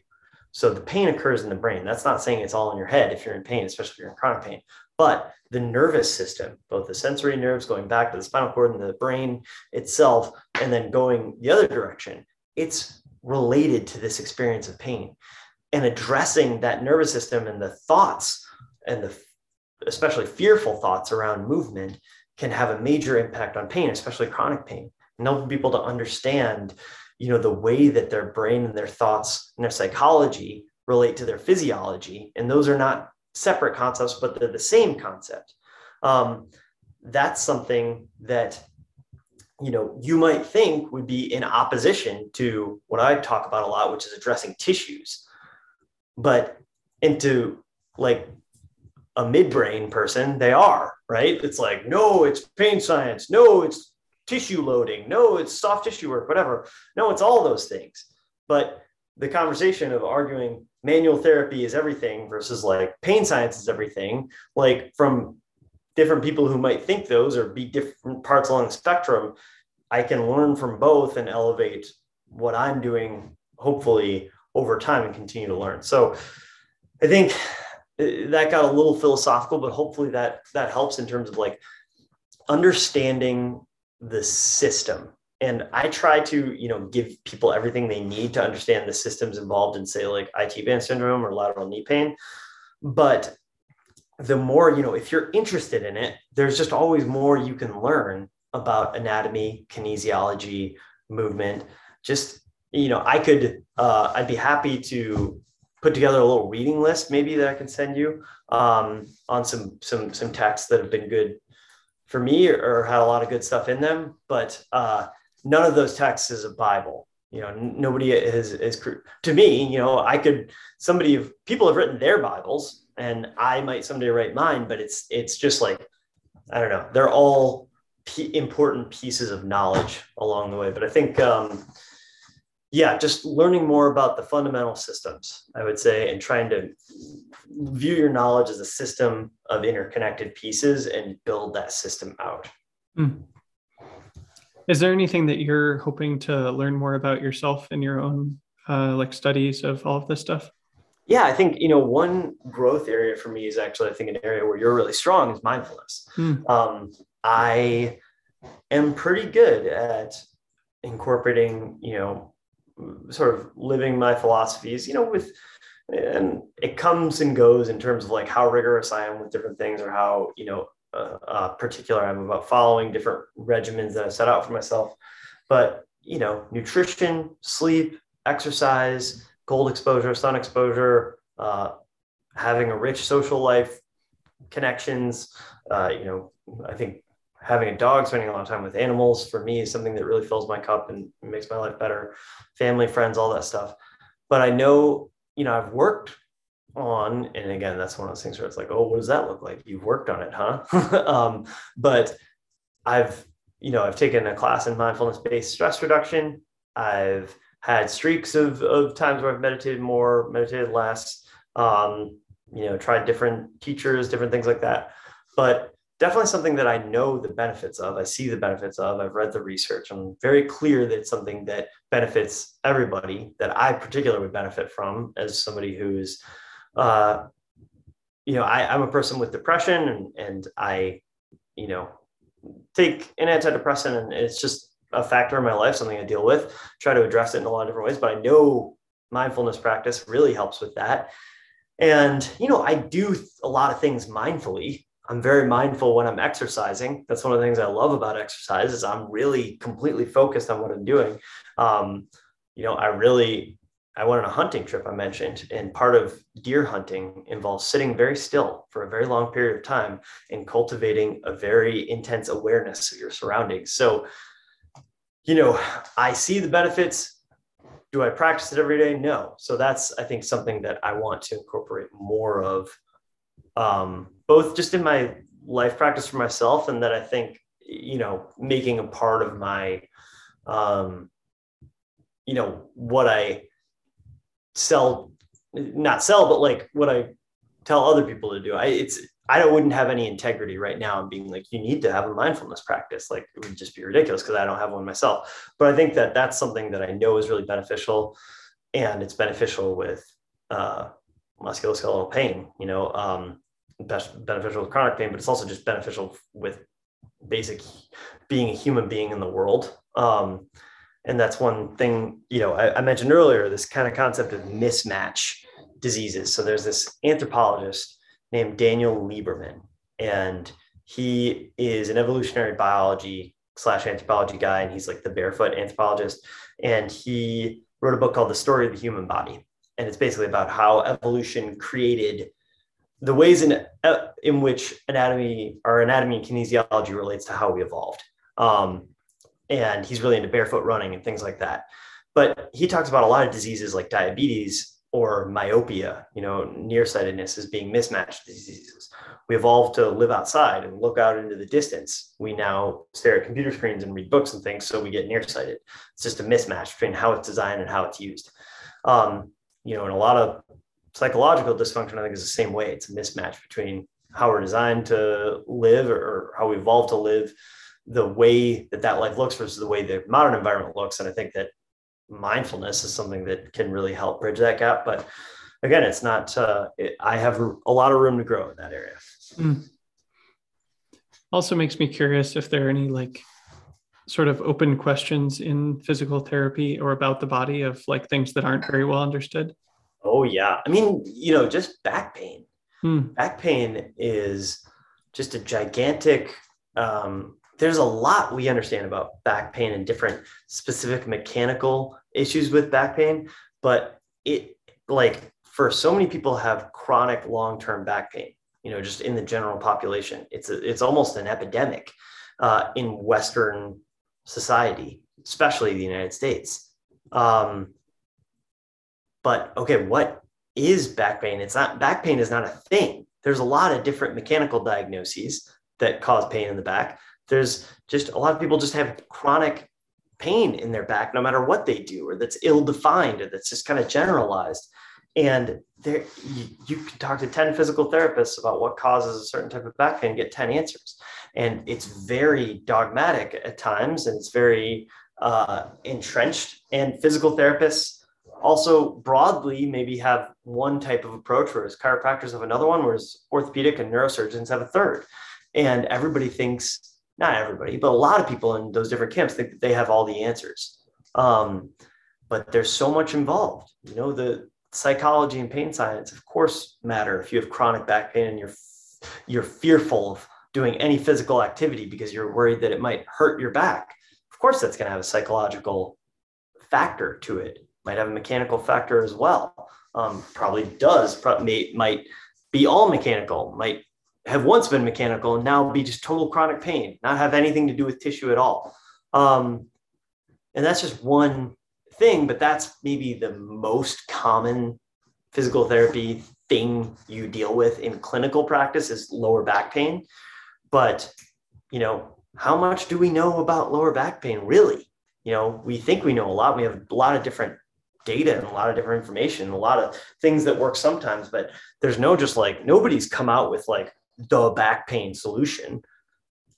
So the pain occurs in the brain. That's not saying it's all in your head if you're in pain, especially if you're in chronic pain. But the nervous system, both the sensory nerves going back to the spinal cord and the brain itself, and then going the other direction, it's related to this experience of pain. And addressing that nervous system and the thoughts and the especially fearful thoughts around movement can have a major impact on pain especially chronic pain. And helping people to understand you know the way that their brain and their thoughts and their psychology relate to their physiology. And those are not separate concepts but they're the same concept. Um, that's something that you know you might think would be in opposition to what i talk about a lot which is addressing tissues. But into like a midbrain person they are right? It's like no it's pain science. No it's tissue loading. No it's soft tissue work whatever. No it's all those things. But the conversation of arguing manual therapy is everything versus like pain science is everything like from different people who might think those or be different parts along the spectrum, I can learn from both and elevate what I'm doing, hopefully over time and continue to learn. So I think uh, that got a little philosophical, but hopefully that that helps in terms of like understanding the system. And I try to, you know, give people everything they need to understand the systems involved in, say, like IT band syndrome or lateral knee pain. But the more you know if you're interested in it there's just always more you can learn about anatomy kinesiology movement. Just you know i could uh, i'd be happy to put together a little reading list maybe that i can send you um, on some some some texts that have been good for me or, or had a lot of good stuff in them. But uh, none of those texts is a bible. You know nobody is is to me you know i could somebody people have written their bibles and I might someday write mine, but it's it's just like I don't know. They're all p- important pieces of knowledge along the way. But I think um, yeah, just learning more about the fundamental systems, I would say, and trying to view your knowledge as a system of interconnected pieces and build that system out. Mm.
Is there anything that you're hoping to learn more about yourself in your own uh, like studies of all of this stuff?
Yeah, I think you know one growth area for me is actually I think an area where you're really strong is mindfulness. Mm. Um, I am pretty good at incorporating you know sort of living my philosophies, you know, with and it comes and goes in terms of like how rigorous I am with different things or how, you know, uh, uh, particular I'm about following different regimens that I set out for myself. But, you know, nutrition, sleep, exercise, cold exposure, sun exposure, uh, having a rich social life, connections, uh, you know, I think having a dog, spending a lot of time with animals for me is something that really fills my cup and makes my life better. Family, friends, all that stuff. But I know, you know, I've worked on, and again, that's one of those things where it's like, oh, what does that look like? You've worked on it, huh? (laughs) um, but I've, you know, I've taken a class in mindfulness based stress reduction. I've had streaks of, of times where I've meditated more, meditated less, um, you know, tried different teachers, different things like that. But definitely something that I know the benefits of. I see the benefits of. I've read the research. I'm very clear that it's something that benefits everybody that I particularly would benefit from as somebody who's, uh, you know, I, I'm a person with depression and, and I, you know, take an antidepressant and it's just a factor in my life, something I deal with, try to address it in a lot of different ways. But I know mindfulness practice really helps with that. And, you know, I do a lot of things mindfully I'm very mindful when I'm exercising. That's one of the things I love about exercise is I'm really completely focused on what I'm doing. Um, you know, I really I went on a hunting trip I mentioned, and part of deer hunting involves sitting very still for a very long period of time and cultivating a very intense awareness of your surroundings. So, you know, I see the benefits. Do I practice it every day? No. So that's I think something that I want to incorporate more of um, both just in my life practice for myself and that I think, you know, making a part of my, um, you know, what I sell, not sell, but like what I tell other people to do. I, it's, I wouldn't have any integrity right now and being like, you need to have a mindfulness practice. Like it would just be ridiculous because I don't have one myself. But I think that that's something that I know is really beneficial and it's beneficial with uh, musculoskeletal pain, you know, um, beneficial with chronic pain, but it's also just beneficial with basic being a human being in the world. Um, and that's one thing, you know, I, I mentioned earlier, this kind of concept of mismatch diseases. So there's this anthropologist named Daniel Lieberman, and he is an evolutionary biology slash anthropology guy, and he's like the barefoot anthropologist. And he wrote a book called The Story of the Human Body. And it's basically about how evolution created the ways in in which anatomy or anatomy and kinesiology relates to how we evolved. Um, and he's really into barefoot running and things like that. But he talks about a lot of diseases like diabetes or myopia, you know, nearsightedness as being mismatched diseases. We evolved to live outside and look out into the distance. We now stare at computer screens and read books and things, so we get nearsighted. It's just a mismatch between how it's designed and how it's used. Um, you know, and a lot of psychological dysfunction, I think, is the same way. It's a mismatch between how we're designed to live or how we evolved to live, the way that that life looks versus the way the modern environment looks. And I think that mindfulness is something that can really help bridge that gap. But again, it's not, uh, it, I have a lot of room to grow in that area. Mm.
Also makes me curious if there are any like sort of open questions in physical therapy or about the body of like things that aren't very well understood.
Oh yeah. I mean, you know, just back pain. Hmm. Back pain is just a gigantic um, there's a lot we understand about back pain and different specific mechanical issues with back pain, but it like for so many people have chronic long-term back pain, you know, just in the general population. It's a, it's almost an epidemic uh, in Western society, especially the United States. Um, but okay, what is back pain? It's not back pain is not a thing. There's a lot of different mechanical diagnoses that cause pain in the back. There's just a lot of people just have chronic pain in their back no matter what they do, or that's ill defined, or that's just kind of generalized. And there, you, you, can talk to 10 physical therapists about what causes a certain type of back pain and get 10 answers. And it's very dogmatic at times, and it's very uh, entrenched. And physical therapists also broadly maybe have one type of approach, whereas chiropractors have another one, whereas orthopedic and neurosurgeons have a third. And everybody thinks, not everybody, but a lot of people in those different camps think that they have all the answers. Um, but there's so much involved. You know, the psychology and pain science, of course, matter. If you have chronic back pain and you're you're fearful of doing any physical activity because you're worried that it might hurt your back, of course, that's going to have a psychological factor to it. Might have a mechanical factor as well. Um, probably does. Probably might be all mechanical. Might have once been mechanical and now be just total chronic pain, not have anything to do with tissue at all. Um, and that's just one thing, but that's maybe the most common physical therapy thing you deal with in clinical practice is lower back pain. But, you know, how much do we know about lower back pain really? You know, we think we know a lot. We have a lot of different data and a lot of different information, a lot of things that work sometimes, but there's no just like nobody's come out with like the back pain solution.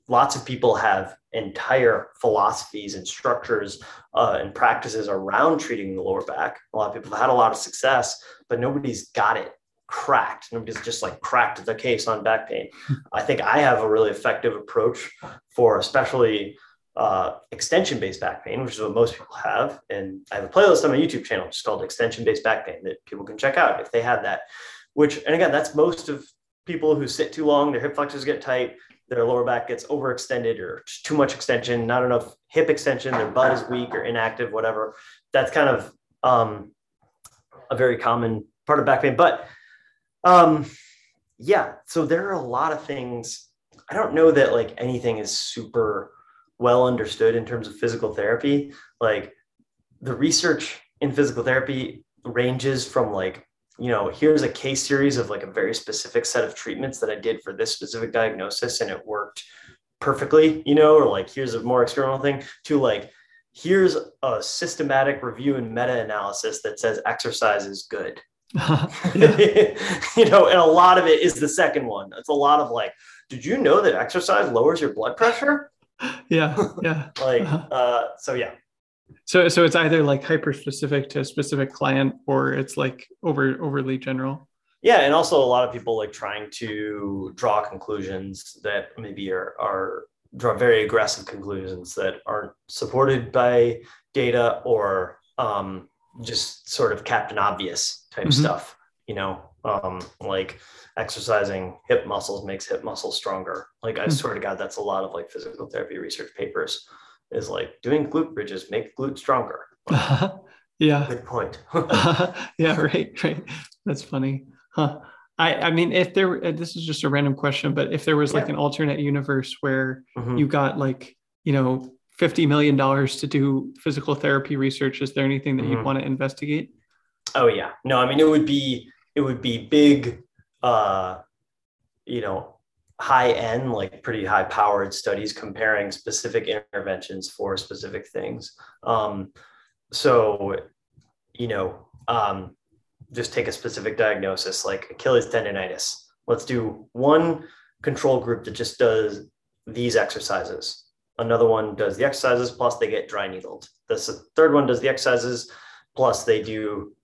Lots of people have entire philosophies and structures uh, and practices around treating the lower back. A lot of people have had a lot of success, but nobody's got it cracked. Nobody's just like cracked the case on back pain. I think I have a really effective approach for especially uh, extension based back pain, which is what most people have. And I have a playlist on my YouTube channel just called extension based back pain that people can check out if they have that. Which, and again, that's most of people who sit too long, their hip flexors get tight, their lower back gets overextended or too much extension, not enough hip extension, their butt is weak or inactive, whatever. That's kind of um, a very common part of back pain. But um, yeah, so there are a lot of things. I don't know that like anything is super well understood in terms of physical therapy. Like the research in physical therapy ranges from like you know, here's a case series of like a very specific set of treatments that I did for this specific diagnosis and it worked perfectly, you know, or like here's a more experimental thing to like, here's a systematic review and meta analysis that says exercise is good. (laughs) (laughs) you know, and a lot of it is the second one. It's a lot of like, did you know that exercise lowers your blood pressure? (laughs)
Yeah. Yeah.
like, uh-huh. uh, so yeah,
so so it's either like hyper specific to a specific client or it's like over overly general.
Yeah, and also a lot of people like trying to draw conclusions that maybe are are draw very aggressive conclusions that aren't supported by data or um, just sort of captain obvious type mm-hmm. stuff. You know, um, like exercising hip muscles makes hip muscles stronger. Like I mm-hmm. swear to God, that's a lot of like physical therapy research papers is like doing glute bridges make glute stronger. (laughs)
yeah.
Good point. (laughs) (laughs)
yeah, right, right. That's funny. Huh. I, I mean, if there, uh, this is just a random question, but if there was like yeah. an alternate universe where mm-hmm. you got like, you know, $50 million to do physical therapy research, is there anything that mm-hmm. you'd want to investigate?
Oh yeah. No, I mean, it would be, it would be big, uh, you know, high end, like pretty high powered studies comparing specific interventions for specific things. Um, so, you know, um, just take a specific diagnosis like Achilles tendonitis. Let's do one control group that just does these exercises. Another one does the exercises plus they get dry needled. The third one does the exercises plus they do,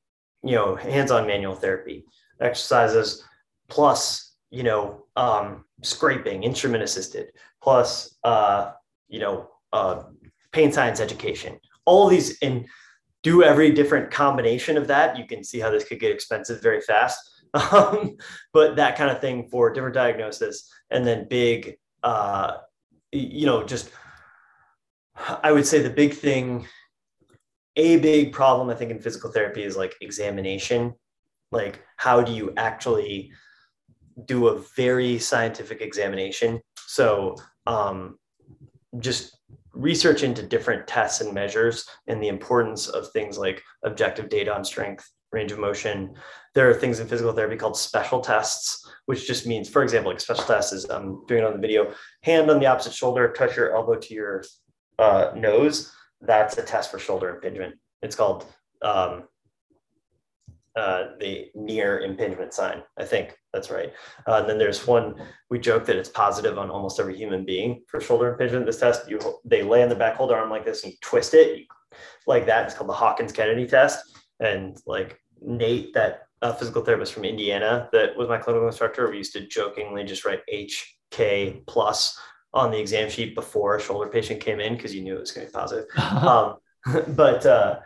you know, hands-on manual therapy exercises plus you know, um, scraping, instrument assisted, plus, uh, you know, uh, pain science education, all these and do every different combination of that. You can see how this could get expensive very fast. (laughs) Um, but that kind of thing for different diagnosis and then big, uh, you know, just, I would say the big thing, a big problem I think in physical therapy is like examination. Like, how do you actually do a very scientific examination. So um, just research into different tests and measures and the importance of things like objective data on strength, range of motion. There are things in physical therapy called special tests, which just means, for example, like special tests is I'm doing it on the video, hand on the opposite shoulder, touch your elbow to your uh, nose. that's a test for shoulder impingement. It's called um, uh, the Neer impingement sign. I think that's right. Uh, and then there's one we joke that it's positive on almost every human being for shoulder impingement. This test, you they lay on the back, hold their arm like this, and you twist it like that. It's called the Hawkins Kennedy test. And like Nate, that uh, physical therapist from Indiana, that was my clinical instructor, we used to jokingly just write HK plus on the exam sheet before a shoulder patient came in because you knew it was going to be positive. (laughs) um, (laughs) but uh,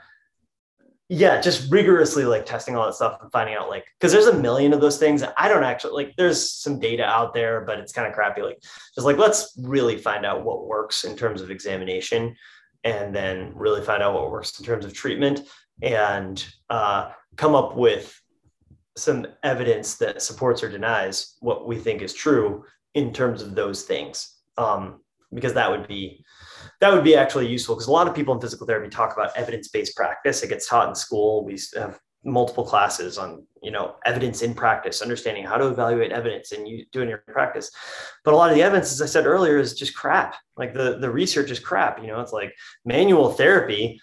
yeah, just rigorously like testing all that stuff and finding out like because there's a million of those things. I don't actually like there's some data out there, but it's kind of crappy. Like just like let's really find out what works in terms of examination and then really find out what works in terms of treatment and uh, come up with some evidence that supports or denies what we think is true in terms of those things. Um, because that would be that would be actually useful because a lot of people in physical therapy talk about evidence-based practice. It gets taught in school. We have multiple classes on you know evidence in practice understanding how to evaluate evidence and you doing your practice. But a lot of the evidence as i said earlier is just crap. Like the the research is crap you know? It's like manual therapy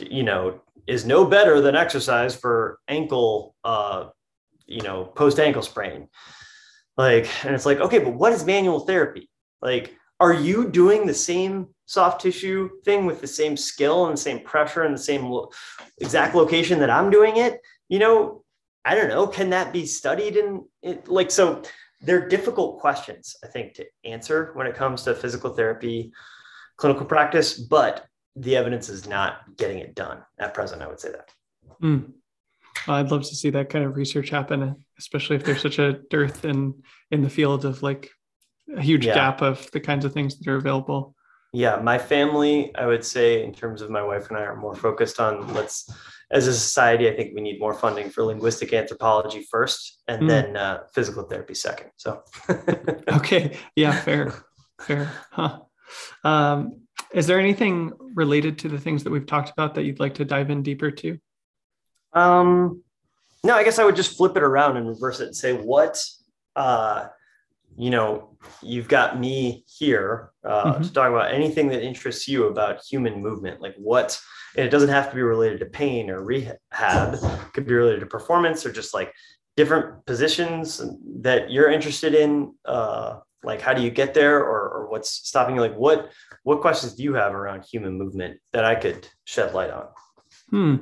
you know is no better than exercise for ankle uh you know post ankle sprain. Like and it's like okay but what is manual therapy? Like are you doing the same soft tissue thing with the same skill and the same pressure and the same lo- exact location that I'm doing it? You know, I don't know. Can that be studied in it? Like, so they're difficult questions, I think, to answer when it comes to physical therapy, clinical practice, but the evidence is not getting it done at present. I would say that.
Mm. I'd love to see that kind of research happen, especially if there's such a dearth in in the field of like a huge yeah. gap of the kinds of things that are available.
Yeah, my family, I would say, in terms of my wife and I, are more focused on let's, as a society, I think we need more funding for linguistic anthropology first, and mm. then uh, physical therapy second. So, (laughs)
okay, yeah, fair, fair. Huh. Um, is there anything related to the things that we've talked about that you'd like to dive in deeper to?
Um, no, I guess I would just flip it around and reverse it and say what uh, you know, you've got me here uh, mm-hmm. to talk about anything that interests you about human movement, like what, and it doesn't have to be related to pain or rehab, it could be related to performance or just like different positions that you're interested in. Uh, like, how do you get there or, or what's stopping you? Like, what, what questions do you have around human movement that I could shed light on?
Hmm.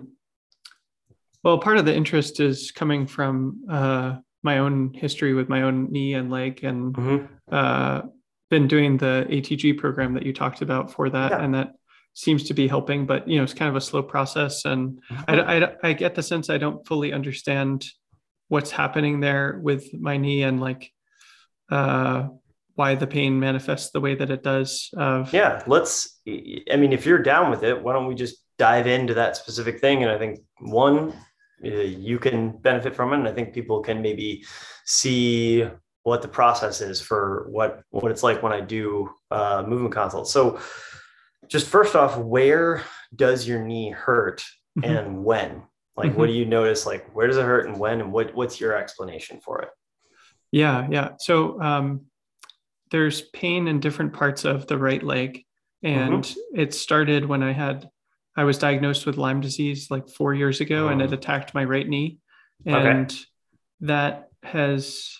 Well, part of the interest is coming from uh, my own history with my own knee and leg and mm-hmm. uh, been doing the ATG program that you talked about for that. Yeah. And that seems to be helping, but you know, it's kind of a slow process. And mm-hmm. I, I, I get the sense I don't fully understand what's happening there with my knee and like, uh, why the pain manifests the way that it does. Of
yeah, let's. I mean, if you're down with it, why don't we just dive into that specific thing? And I think one, you can benefit from it. And i think people can maybe see what the process is for what what it's like when i do uh, movement consults. So just first off where does your knee hurt mm-hmm. and when? Like mm-hmm. what do you notice? Like where does it hurt and when? And what what's your explanation for it?
Yeah yeah. So um, there's pain in different parts of the right leg. And mm-hmm. it started when i had I was diagnosed with Lyme disease like four years ago, oh. and it oh. attacked my right knee, and okay. that has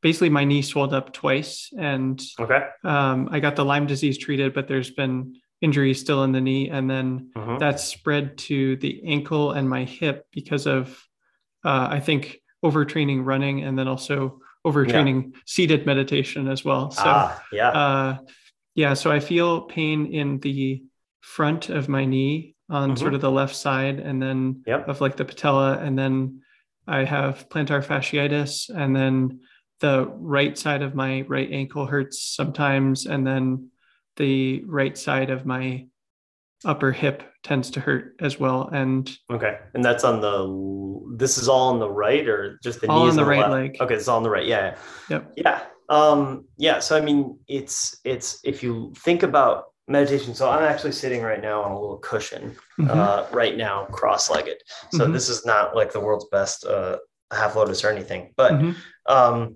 basically my knee swelled up twice, and
okay,
um, I got the Lyme disease treated, but there's been injury still in the knee, and then uh-huh. that spread to the ankle and my hip because of uh, I think overtraining running, and then also overtraining yeah. seated meditation as well. So ah,
yeah, uh,
yeah. So I feel pain in the front of my knee on mm-hmm. sort of the left side and then
yep.
of like the patella. And then i have plantar fasciitis and then the right side of my right ankle hurts sometimes. And then the right side of my upper hip tends to hurt as well. And
okay. And that's on the this is all on the right or just the
all on the,
on
right left? leg.
Okay it's all on the right. Yeah.
Yep.
Yeah. Um yeah. So i mean it's it's if you think about meditation. So I'm actually sitting right now on a little cushion, mm-hmm. uh, right now, cross-legged. So mm-hmm. this is not like the world's best uh, half lotus or anything, but mm-hmm. um,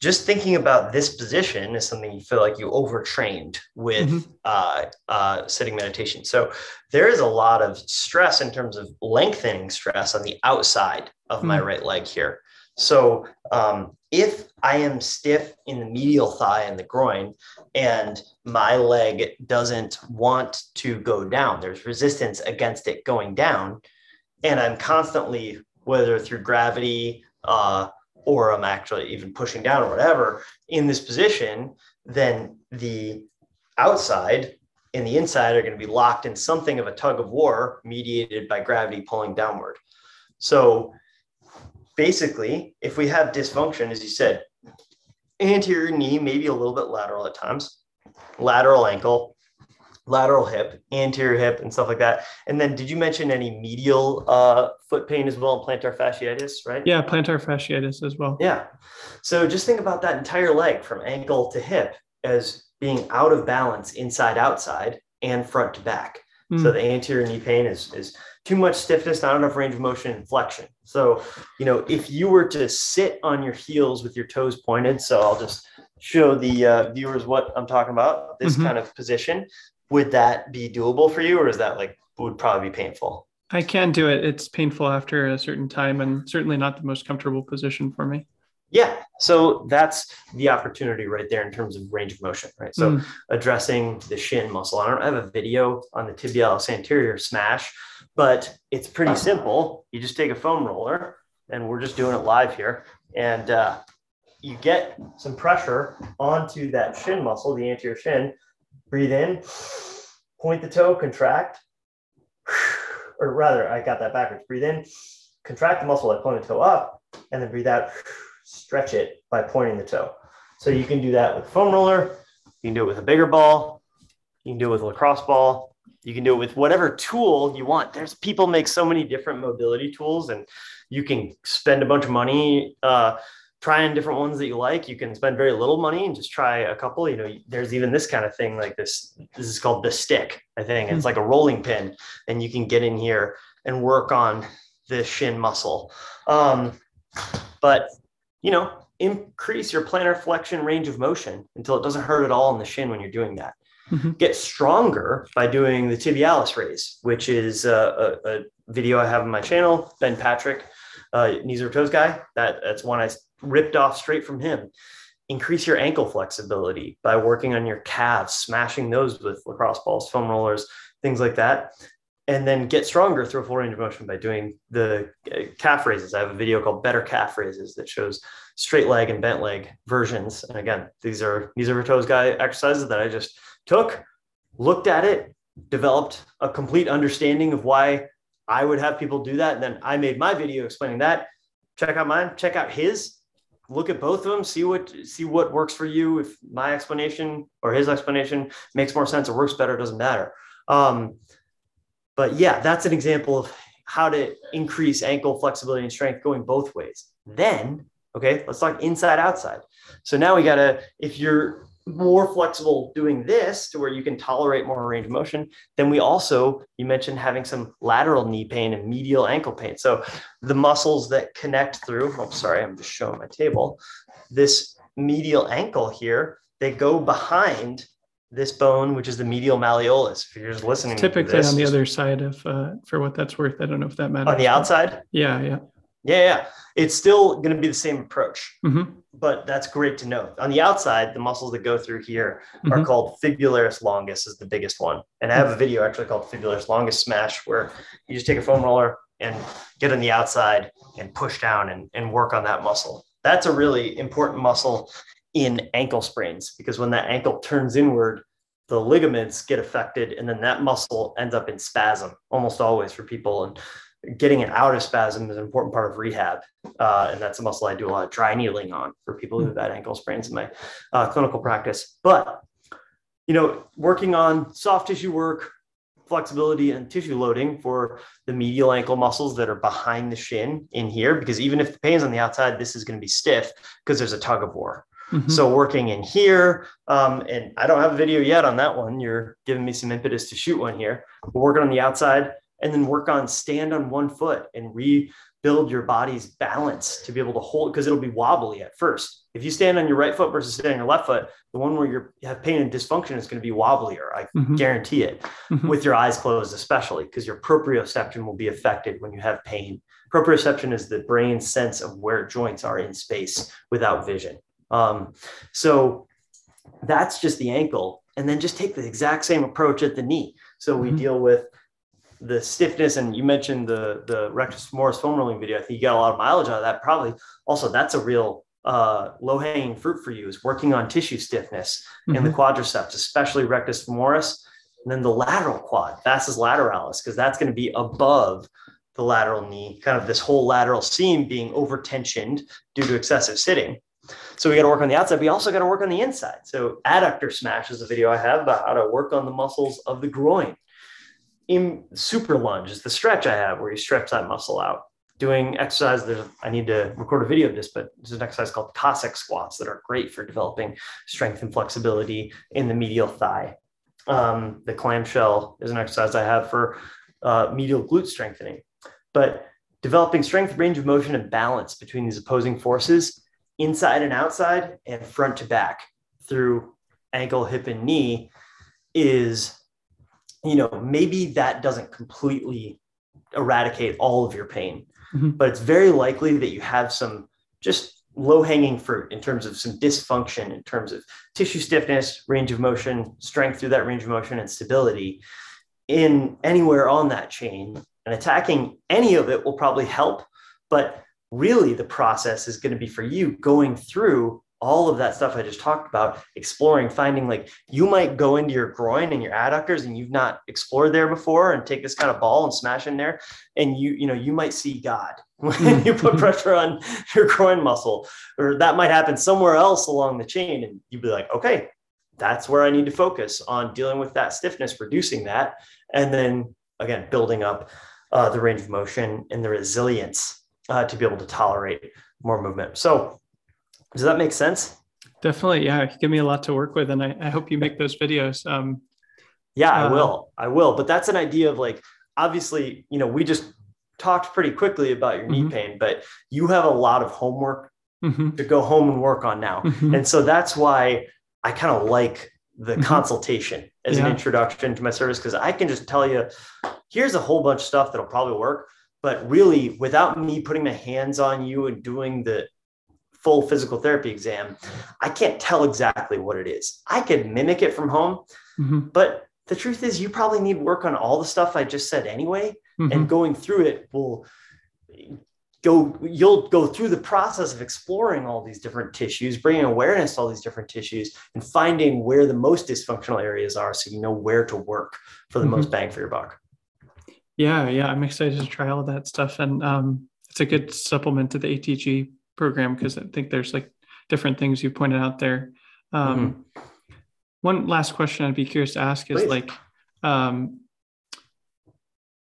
just thinking about this position is something you feel like you overtrained with mm-hmm. uh, uh, sitting meditation. So there is a lot of stress in terms of lengthening stress on the outside of mm-hmm. my right leg here. So um, if I am stiff in the medial thigh and the groin, and my leg doesn't want to go down, there's resistance against it going down, and I'm constantly, whether through gravity, uh, or I'm actually even pushing down or whatever in this position, then the outside and the inside are going to be locked in something of a tug of war mediated by gravity pulling downward. So basically, if we have dysfunction, as you said, anterior knee, maybe a little bit lateral at times, lateral ankle, lateral hip, anterior hip, and stuff like that. And then, did you mention any medial uh, foot pain as well, and plantar fasciitis, right?
Yeah, plantar fasciitis as well.
Yeah. So just think about that entire leg from ankle to hip as being out of balance inside outside and front to back. Mm. So the anterior knee pain is is too much stiffness, not enough range of motion and flexion. So, you know, if you were to sit on your heels with your toes pointed, so I'll just show the uh, viewers what I'm talking about, this mm-hmm. kind of position would that be doable for you or is that like would probably be painful
i can do it it's painful after a certain time and certainly not the most comfortable position for me
yeah so that's the opportunity right there in terms of range of motion right so mm. addressing the shin muscle i don't have a video on the tibialis anterior smash but it's pretty simple you just take a foam roller and we're just doing it live here and uh, you get some pressure onto that shin muscle the anterior shin Breathe in, point the toe, contract, or rather, I got that backwards. Breathe in, contract the muscle by pointing the toe up, and then breathe out, stretch it by pointing the toe. So you can do that with a foam roller. You can do it with a bigger ball. You can do it with a lacrosse ball. You can do it with whatever tool you want. There's people make so many different mobility tools, and you can spend a bunch of money uh, trying different ones that you like. You can spend very little money and just try a couple. You know, there's even this kind of thing like this. This is called the stick, I think. It's hmm. like a rolling pin, and you can get in here and work on the shin muscle. Um, but you know, increase your plantar flexion range of motion until it doesn't hurt at all in the shin when you're doing that. Mm-hmm. Get stronger by doing the tibialis raise, which is a, a, a video I have on my channel. Ben Patrick, uh, knees over toes guy. That that's one I ripped off straight from him. Increase your ankle flexibility by working on your calves, smashing those with lacrosse balls, foam rollers, things like that. And then get stronger through a full range of motion by doing the uh, calf raises. I have a video called Better Calf Raises that shows straight leg and bent leg versions. And again, these are these are toes guy exercises that I just took, looked at it, developed a complete understanding of why I would have people do that. And then I made my video explaining that. Check out mine, check out his look at both of them, see what see what works for you. If my explanation or his explanation makes more sense or works better, doesn't matter. Um, but yeah, that's an example of how to increase ankle flexibility and strength going both ways. Then, okay, let's talk inside outside. So now we gotta, if you're more flexible doing this to where you can tolerate more range of motion. Then we also, you mentioned having some lateral knee pain and medial ankle pain. So the muscles that connect through, oh, sorry, I'm just showing my table, this medial ankle here, they go behind this bone, which is the medial malleolus. If you're just listening,
it's typically this, on the other side of, uh, for what that's worth. I don't know if that matters.
On the outside?
Yeah, yeah.
Yeah, yeah. It's still going to be the same approach, mm-hmm. but that's great to know. On the outside, the muscles that go through here mm-hmm. are called fibularis longus, is the biggest one. And I have a video actually called fibularis longus smash, where you just take a foam roller and get on the outside and push down and, and work on that muscle. That's a really important muscle in ankle sprains because when that ankle turns inward, the ligaments get affected and then that muscle ends up in spasm almost always for people. And getting it out of spasm is an important part of rehab. Uh, and that's a muscle I do a lot of dry needling on for people who have had ankle sprains in my uh, clinical practice. But, you know, working on soft tissue work, flexibility and tissue loading for the medial ankle muscles that are behind the shin in here, because even if the pain's on the outside, this is going to be stiff because there's a tug of war. Mm-hmm. So working in here, um, and I don't have a video yet on that one. You're giving me some impetus to shoot one here. We're working on the outside and then work on stand on one foot and rebuild your body's balance to be able to hold because it'll be wobbly at first. If you stand on your right foot versus standing on your left foot, the one where you have pain and dysfunction is going to be wobblier. I mm-hmm. guarantee it. Mm-hmm. With your eyes closed, especially because your proprioception will be affected when you have pain. Proprioception is the brain's sense of where joints are in space without vision. Um, so that's just the ankle, and then just take the exact same approach at the knee. So we mm-hmm. deal with the stiffness and you mentioned the the rectus femoris foam rolling video i think you got a lot of mileage out of that probably also that's a real uh, low hanging fruit for you is working on tissue stiffness mm-hmm. in the mm-hmm. quadriceps especially rectus femoris and then the lateral quad vastus lateralis because that's going to be above the lateral knee kind of this whole lateral seam being over tensioned due to excessive sitting so we got to work on the outside. We also got to work on the inside. So adductor smash is a video I have about how to work on the muscles of the groin in super lunge is the stretch I have where you stretch that muscle out. Doing exercise, there's, I need to record a video of this, but there's an exercise called Cossack squats that are great for developing strength and flexibility in the medial thigh. Um, the clamshell is an exercise I have for uh, medial glute strengthening. But developing strength, range of motion, and balance between these opposing forces, inside and outside, and front to back through ankle, hip, and knee is you know, maybe that doesn't completely eradicate all of your pain, mm-hmm. but it's very likely that you have some just low hanging fruit in terms of some dysfunction, in terms of tissue stiffness, range of motion, strength through that range of motion, and stability in anywhere on that chain. And attacking any of it will probably help. But really, the process is going to be for you going through all of that stuff I just talked about, exploring, finding like you might go into your groin and your adductors and you've not explored there before and take this kind of ball and smash in there. And you, you know, you might see God (laughs) when you put (laughs) pressure on your groin muscle, or that might happen somewhere else along the chain. And you'd be like, okay, that's where I need to focus on dealing with that stiffness, reducing that. And then again, building up uh, the range of motion and the resilience uh, to be able to tolerate more movement. So does that make sense?
Definitely. Yeah. Give me a lot to work with. And I, I hope you make those videos. Um,
yeah, I uh, will. I will. But that's an idea of like, obviously, you know, we just talked pretty quickly about your mm-hmm. knee pain, but you have a lot of homework mm-hmm. to go home and work on now. Mm-hmm. And so that's why I kind of like the mm-hmm. consultation as yeah. an introduction to my service because I can just tell you, here's a whole bunch of stuff that'll probably work. But really, without me putting my hands on you and doing the full physical therapy exam, I can't tell exactly what it is. I could mimic it from home, mm-hmm. but the truth is, you probably need work on all the stuff I just said anyway. Mm-hmm. And going through it will go, you'll go through the process of exploring all these different tissues, bringing awareness to all these different tissues, and finding where the most dysfunctional areas are so you know where to work for the mm-hmm. most bang for your buck.
Yeah, yeah, I'm excited to try all of that stuff. And um, it's a good supplement to the ATG program because I think there's like different things you pointed out there. Um, mm-hmm. One last question I'd be curious to ask is Please. like, um,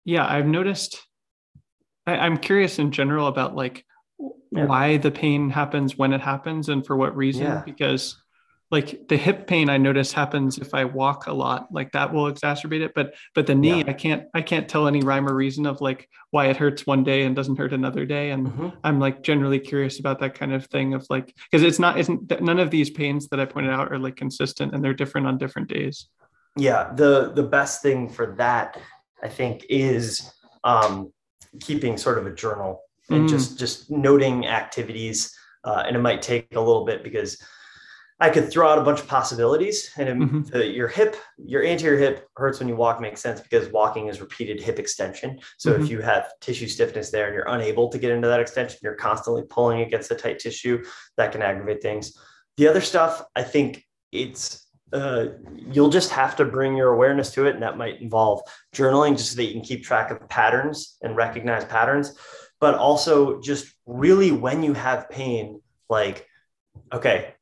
yeah, I've noticed. I, am curious in general about like yeah. why the pain happens when it happens and for what reason. Yeah. Because like the hip pain i notice happens if i walk a lot like that will exacerbate it but but the knee yeah. i can't i can't tell any rhyme or reason of like why it hurts one day and doesn't hurt another day and mm-hmm. i'm like generally curious about that kind of thing of like because it's not isn't none of these pains that i pointed out are like consistent and they're different on different days
yeah the the best thing for that i think is um keeping sort of a journal and mm. just just noting activities uh, and it might take a little bit because I could throw out a bunch of possibilities. And mm-hmm. the, your hip, your anterior hip hurts when you walk makes sense because walking is repeated hip extension. So mm-hmm. if you have tissue stiffness there and you're unable to get into that extension, you're constantly pulling against the tight tissue, that can aggravate things. The other stuff, I think it's uh, you'll just have to bring your awareness to it, and that might involve journaling just so that you can keep track of patterns and recognize patterns. But also, just really when you have pain, like, okay,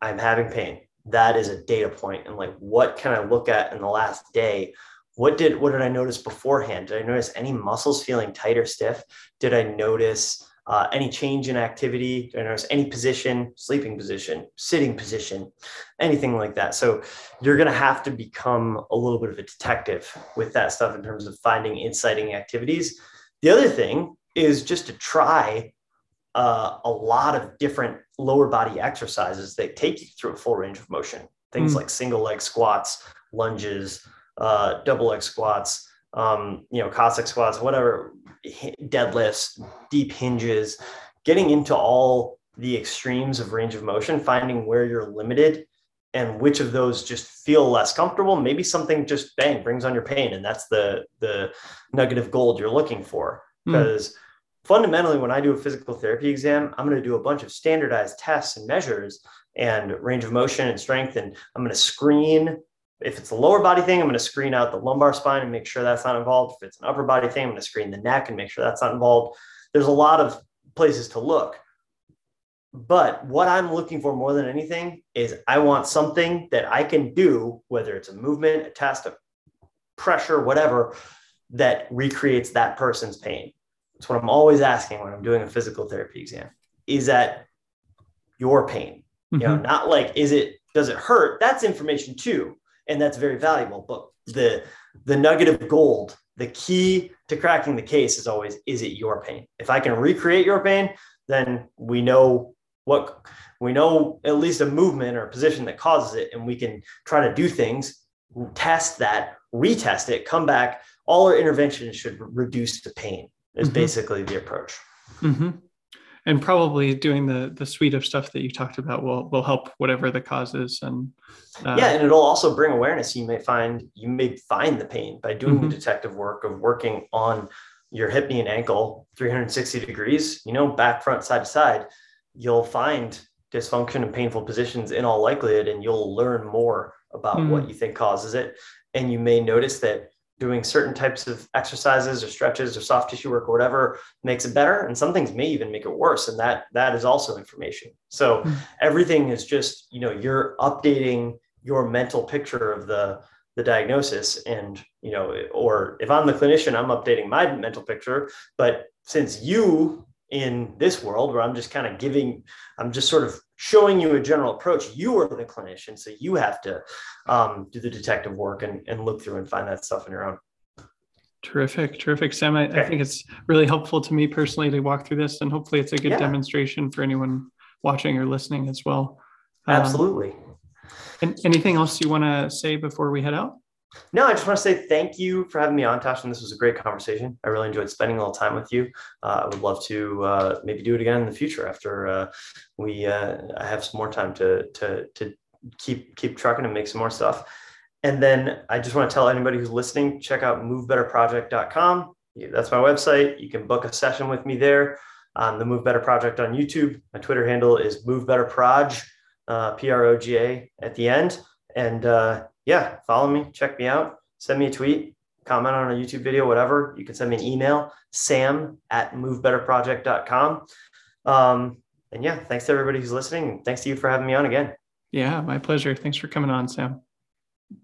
I'm having pain. That is a data point. And like, what can I look at in the last day? What did what did I notice beforehand? Did I notice any muscles feeling tight or stiff? Did I notice uh, any change in activity? Did I notice any position, sleeping position, sitting position, anything like that? So you're going to have to become a little bit of a detective with that stuff in terms of finding inciting activities. The other thing is just to try uh, a lot of different lower body exercises that take you through a full range of motion. Things mm. like single leg squats, lunges, uh, double leg squats, um, you know, Cossack squats, whatever, deadlifts, deep hinges, getting into all the extremes of range of motion, finding where you're limited and which of those just feel less comfortable. Maybe something just bang brings on your pain, and that's the the nugget of gold you're looking for. Because mm. Fundamentally, when I do a physical therapy exam, I'm going to do a bunch of standardized tests and measures and range of motion and strength, and I'm going to screen if it's a lower body thing, I'm going to screen out the lumbar spine and make sure that's not involved. If it's an upper body thing, I'm going to screen the neck and make sure that's not involved. There's a lot of places to look. But what I'm looking for more than anything is I want something that I can do, whether it's a movement, a test, a pressure, whatever, that recreates that person's pain. That's what I'm always asking when I'm doing a physical therapy exam. Is that your pain? Mm-hmm. You know, mm-hmm. not like, is it, does it hurt? That's information too and that's very valuable. But the the nugget of gold, the key to cracking the case is always is it your pain? If I can recreate your pain, then we know what we know at least a movement or a position that causes it, and we can try to do things, test that, retest it, come back. All our interventions should reduce the pain. Is mm-hmm. basically the approach.
Mm-hmm and probably doing the the suite of stuff that you talked about will will help whatever the cause is and
uh, yeah and it'll also bring awareness you may find you may find the pain by doing mm-hmm. the detective work of working on your hip knee and ankle 360 degrees you know back front side to side you'll find dysfunction and painful positions in all likelihood and you'll learn more about mm-hmm. what you think causes it and you may notice that doing certain types of exercises or stretches or soft tissue work or whatever makes it better. And some things may even make it worse. And that that is also information. So mm-hmm. everything is just you know you're updating your mental picture of the the diagnosis and you know or if i'm the clinician i'm updating my mental picture. But since you in this world where i'm just kind of giving i'm just sort of showing you a general approach. You are the clinician, so you have to um, do the detective work and, and look through and find that stuff on your own.
Terrific, terrific, Sam. I, okay. I, think it's really helpful to me personally to walk through this, and hopefully, it's a good yeah. demonstration for anyone watching or listening as well.
Um, Absolutely. Um,
and anything else you want to say before we head out?
No, I just want to say thank you for having me on, Tosh. And this was a great conversation. I really enjoyed spending a little time with you. Uh, I would love to uh, maybe do it again in the future after uh, we uh, have some more time to to to keep keep trucking and make some more stuff. And then I just want to tell anybody who's listening, check out movebetterproject.com. That's my website. You can book a session with me there on the Move Better Project on YouTube. My Twitter handle is Move Better Proj, uh, P R O G A at the end. And uh, yeah, follow me, check me out, send me a tweet, comment on a YouTube video, whatever. You can send me an email, sam at movebetterproject.com. Um, and yeah, thanks to everybody who's listening. Thanks to you for having me on again.
Yeah, my pleasure. Thanks for coming on, Sam.